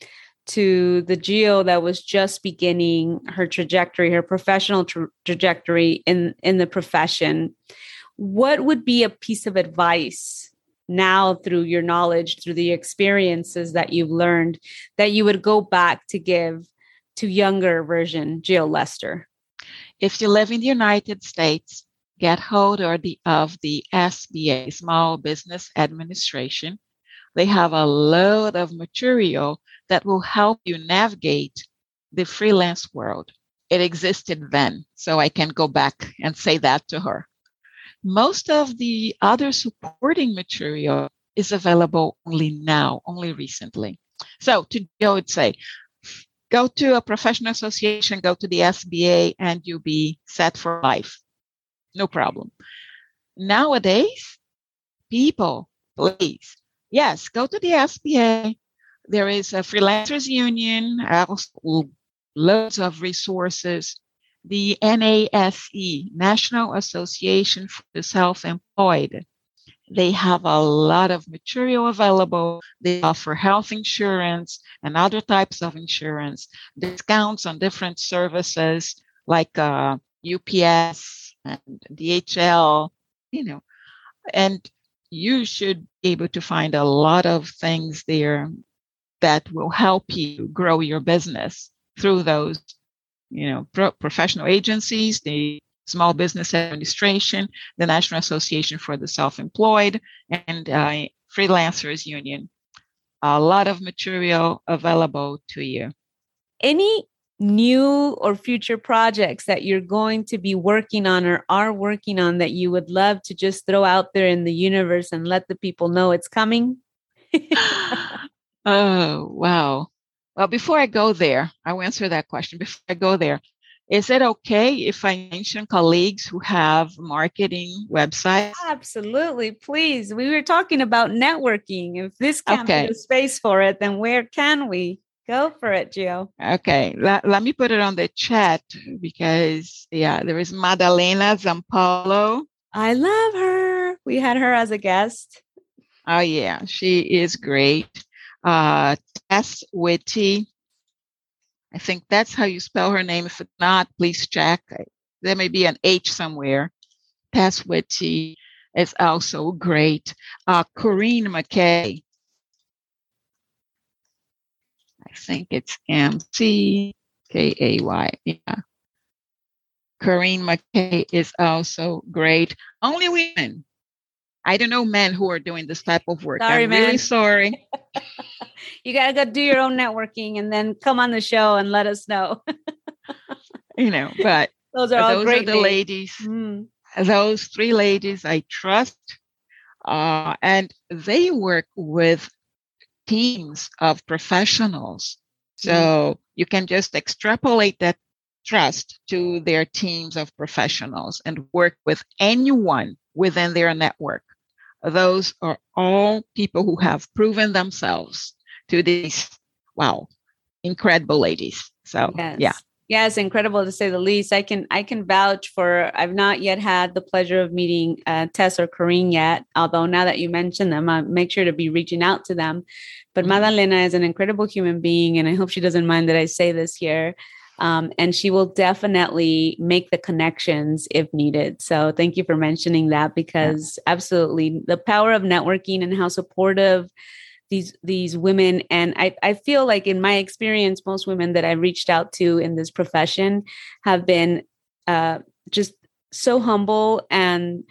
to the Gio that was just beginning her trajectory, her professional tra- trajectory in in the profession, what would be a piece of advice now through your knowledge, through the experiences that you've learned, that you would go back to give to younger version Gio Lester? If you live in the United States, get hold of the, of the SBA, Small Business Administration. They have a load of material that will help you navigate the freelance world. It existed then, so I can go back and say that to her. Most of the other supporting material is available only now, only recently. So to go would say, go to a professional association, go to the SBA, and you'll be set for life. No problem. Nowadays, people, please, yes, go to the SBA. There is a freelancers union, loads of resources. The NASE, National Association for the Self-Employed. They have a lot of material available. They offer health insurance and other types of insurance, discounts on different services like uh, UPS and DHL, you know, and you should be able to find a lot of things there that will help you grow your business through those, you know, pro- professional agencies, the Small Business Administration, the National Association for the Self-Employed, and uh, Freelancers Union. A lot of material available to you. any new or future projects that you're going to be working on or are working on that you would love to just throw out there in the universe and let the people know it's coming? oh, wow. Well, before I go there, I will answer that question. Before I go there, is it okay if I mention colleagues who have marketing websites? Absolutely. Please. We were talking about networking. If this can't Okay. be the space for it, then where can we? Go for it, Gio. Okay, let, let me put it on the chat because, yeah, there is Madalena Zampaulo. I love her. we had her as a guest. Oh yeah, she is great. Uh, Tess Whitty. I think that's how you spell her name. If not, please check. There may be an H somewhere. Tess Whitty is also great. Uh, Corinne McKay. I think it's M C K A Y. Yeah. Corinne McKay is also great. Only women. I don't know men who are doing this type of work. Sorry, I'm man. really sorry. you gotta go do your own networking and then come on the show and let us know. you know, but those are all those great are the names. ladies. Mm. Those three ladies I trust, uh, and they work with teams of professionals. So you can just extrapolate that trust to their teams of professionals and work with anyone within their network. Those are all people who have proven themselves to these, wow, incredible ladies. So, Yes. yeah. Yes, incredible to say the least. I can I can vouch for. I've not yet had the pleasure of meeting uh, Tess or Corinne yet. Although now that you mention them, I make sure to be reaching out to them. But Mhm. Madalena is an incredible human being, and I hope she doesn't mind that I say this here. Um, and she will definitely make the connections if needed. So thank you for mentioning that because absolutely the power of networking and how supportive these these women and I, I feel like in my experience most women that i've reached out to in this profession have been uh, just so humble and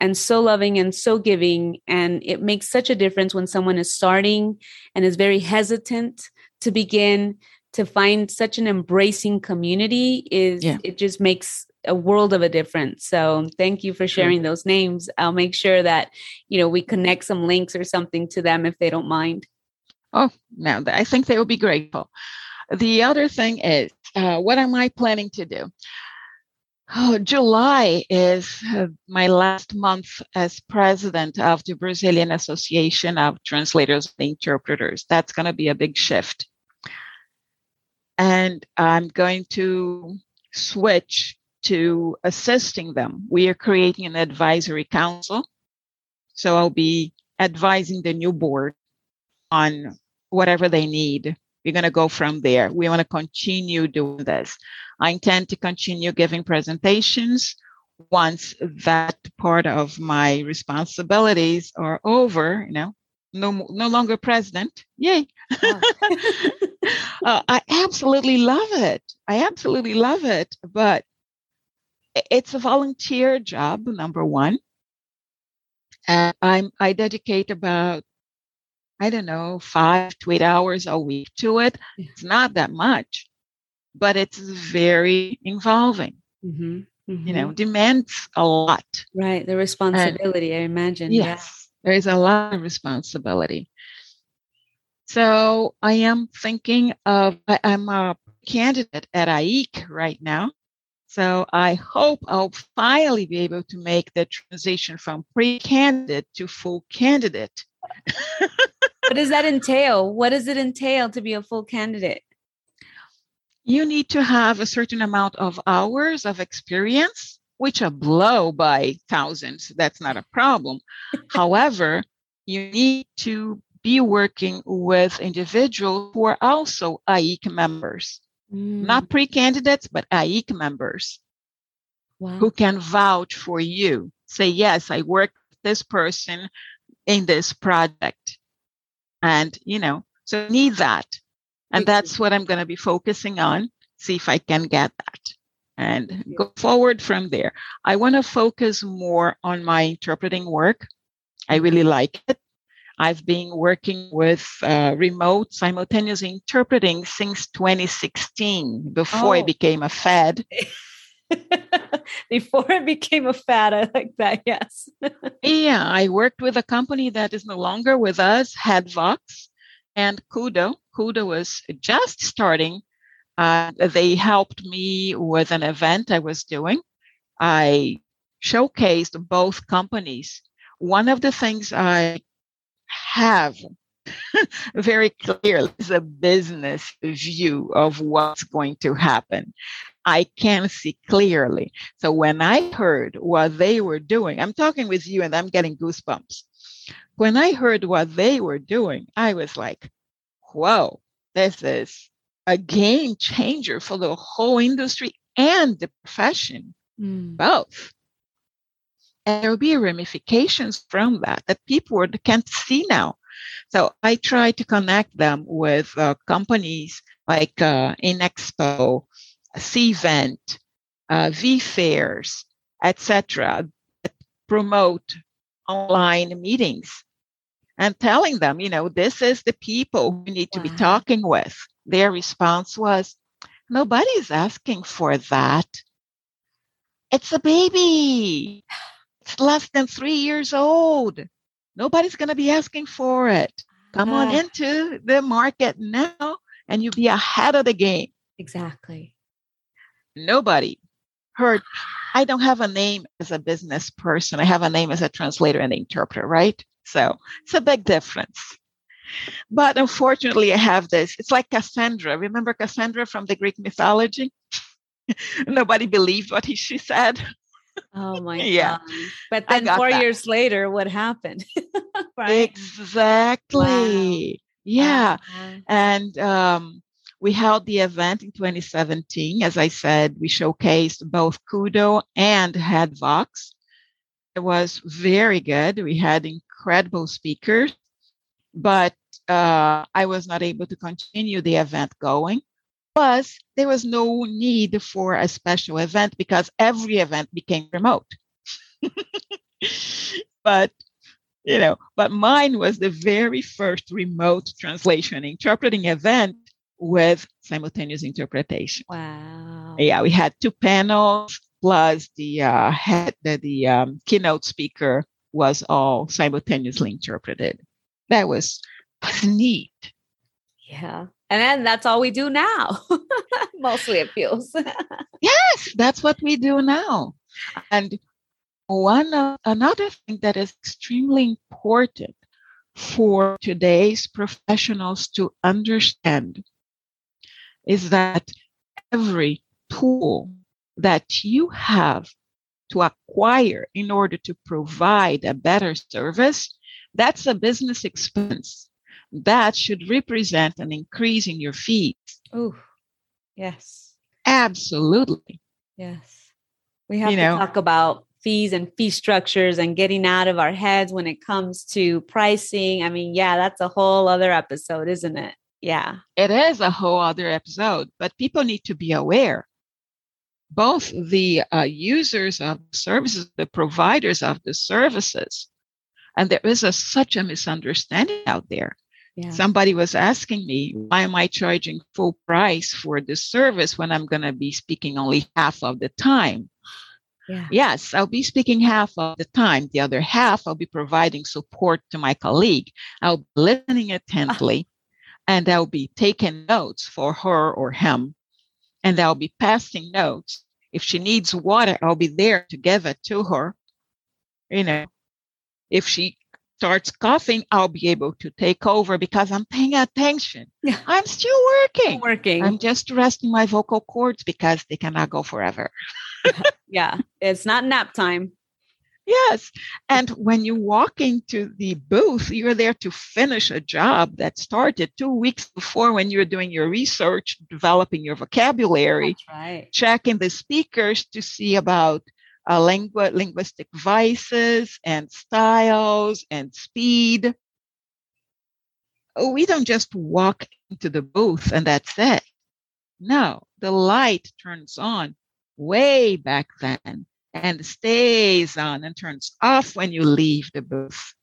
and so loving and so giving and it makes such a difference when someone is starting and is very hesitant to begin to find such an embracing community is Yeah. it just makes a world of a difference so thank you for sharing those names i'll make sure that you know we connect some links or something to them if they don't mind Oh, no, I think they will be grateful. The other thing is, uh, what am I planning to do? Oh, July is uh, my last month as president of the Brazilian Association of Translators and Interpreters. That's going to be a big shift. And I'm going to switch to assisting them. We are creating an advisory council. So I'll be advising the new board on whatever they need. We're going to go from there. We want to continue doing this. I intend to continue giving presentations once that part of my responsibilities are over, you know, no, no longer president. Yay. uh, I absolutely love it. I absolutely love it. But it's a volunteer job, number one. And I'm, I dedicate about I don't know, five to eight hours a week to it. It's not that much, but it's very involving, Mhm, you know, mhm. demands a lot. right the responsibility i imagine yeah Yes, there is a lot of responsibility. So I am thinking of, I, I'm a candidate at AIIC right now. So I hope I'll finally be able to make the transition from pre-candidate to full candidate. what does that entail what does it entail to be a full candidate you need to have a certain amount of hours of experience, which are blow by thousands. That's not a problem. However, you need to be working with individuals who are also AIIC members, Mm, not pre candidates, but AIIC members wow. who can vouch for you. Say, yes, I worked with this person in this project. And, you know, so you need that. And that's what I'm going to be focusing on, see if I can get that and go forward from there. I want to focus more on my interpreting work. I really like it. I've been working with uh, remote simultaneous interpreting since 2016, before Oh. it became a fad. before it became a fad i like that yes Yeah, I worked with a company that is no longer with us, Headvox, and Kudo. Kudo was just starting. Uh, they helped me with an event I was doing. I showcased both companies. One of the things I have very clearly a business view of what's going to happen. I can see clearly. So when I heard what they were doing, I'm talking with you and I'm getting goosebumps. When I heard what they were doing, I was like, whoa, this is a game changer for the whole industry and the profession, mm. both. And there will be ramifications from that that people can't see now. So I try to connect them with uh, companies like uh, Inexpo, Cvent, uh, VFairs, etc., that promote online meetings and telling them, you know, this is the people we need wow. to be talking with. Their response was, nobody's asking for that. It's a baby. It's less than three years old. Nobody's going to be asking for it. Come on into the market now and you'll be ahead of the game. Exactly. Nobody heard. I don't have a name as a business person. I have a name as a translator and interpreter, right? So it's a big difference. But unfortunately, I have this. It's like Cassandra. Remember Cassandra from the Greek mythology? Nobody believed what he, she said. Oh my yeah. God. But then four that. years later, what happened? right? Exactly. Wow. Yeah. Wow. And um, we held the event in 2017. As I said, we showcased both Kudo and Headvox. It was very good. We had incredible speakers, but uh, I was not able to continue the event going. Plus, there was no need for a special event because every event became remote. but you know, but mine was the very first remote translation interpreting event with simultaneous interpretation. Wow. Yeah, we had two panels plus the uh, head, the, the um, keynote speaker was all simultaneously interpreted. That was, was neat. Yeah. And then that's all we do now. Mostly it feels. yes, that's what we do now. And one uh, another thing that is extremely important for today's professionals to understand is that every tool that you have to acquire in order to provide a better service, that's a business expense. That should represent an increase in your fees. Oh, yes. Absolutely. Yes. We have you to know, talk about fees and fee structures and getting out of our heads when it comes to pricing. I mean, yeah, that's a whole other episode, isn't it? Yeah. It is a whole other episode, but people need to be aware both the uh, users of services, the providers of the services. And there is a, such a misunderstanding out there. Yeah. Somebody was asking me, why am I charging full price for this service when I'm going to be speaking only half of the time? Yeah. Yes, I'll be speaking half of the time. The other half, I'll be providing support to my colleague. I'll be listening attentively and I'll be taking notes for her or him and I'll be passing notes. If she needs water, I'll be there to give it to her. You know, if she starts coughing, I'll be able to take over because I'm paying attention. Yeah. I'm still working. Working. I'm just resting my vocal cords because they cannot go forever. yeah. It's not nap time. Yes. And when you walk into the booth, you're there to finish a job that started two weeks before when you're doing your research, developing your vocabulary, right. checking the speakers to see about uh, lingu- linguistic vices and styles and speed. We don't just walk into the booth and that's it. No, the light turns on way back then and stays on and turns off when you leave the booth.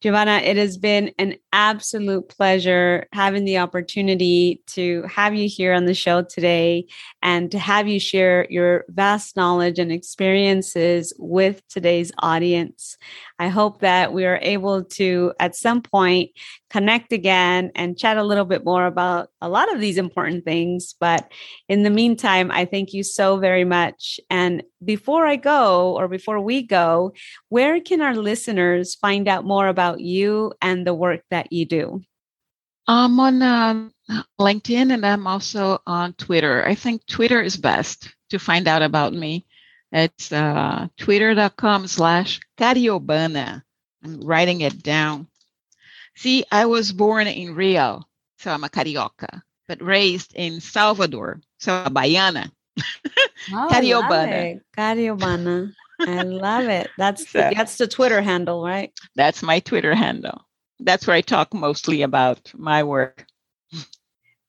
Giovanna, it has been an absolute pleasure having the opportunity to have you here on the show today and to have you share your vast knowledge and experiences with today's audience. I hope that we are able to, at some point, connect again and chat a little bit more about a lot of these important things. But in the meantime, I thank you so very much. And before I go, or before we go, where can our listeners find out more about you and the work that you do? I'm on uh, LinkedIn and I'm also on Twitter. I think Twitter is best to find out about me. It's uh, twitter.com slash Cariobana. I'm writing it down. See, I was born in Rio, so I'm a Carioca, but raised in Salvador, so a Baiana. Oh, Cariobana. Cariobana. I love it. That's So- the, that's the Twitter handle, right? That's my Twitter handle. That's where I talk mostly about my work.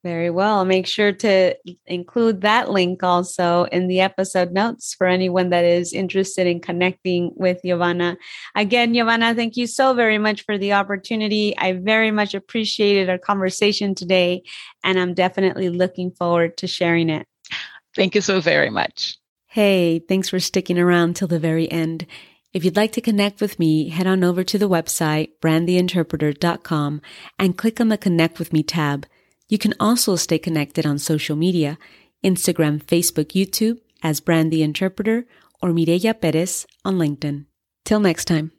Very well. Make sure to include that link also in the episode notes for anyone that is interested in connecting with Giovanna. Again, Giovanna, thank you so very much for the opportunity. I very much appreciated our conversation today, and I'm definitely looking forward to sharing it. Thank you so very much. Hey, thanks for sticking around till the very end. If you'd like to connect with me, head on over to the website, brandtheinterpreter.com, and click on the Connect with Me tab. You can also stay connected on social media Instagram, Facebook, YouTube as Brand the Interpreter or Mireya Perez on LinkedIn. Till next time.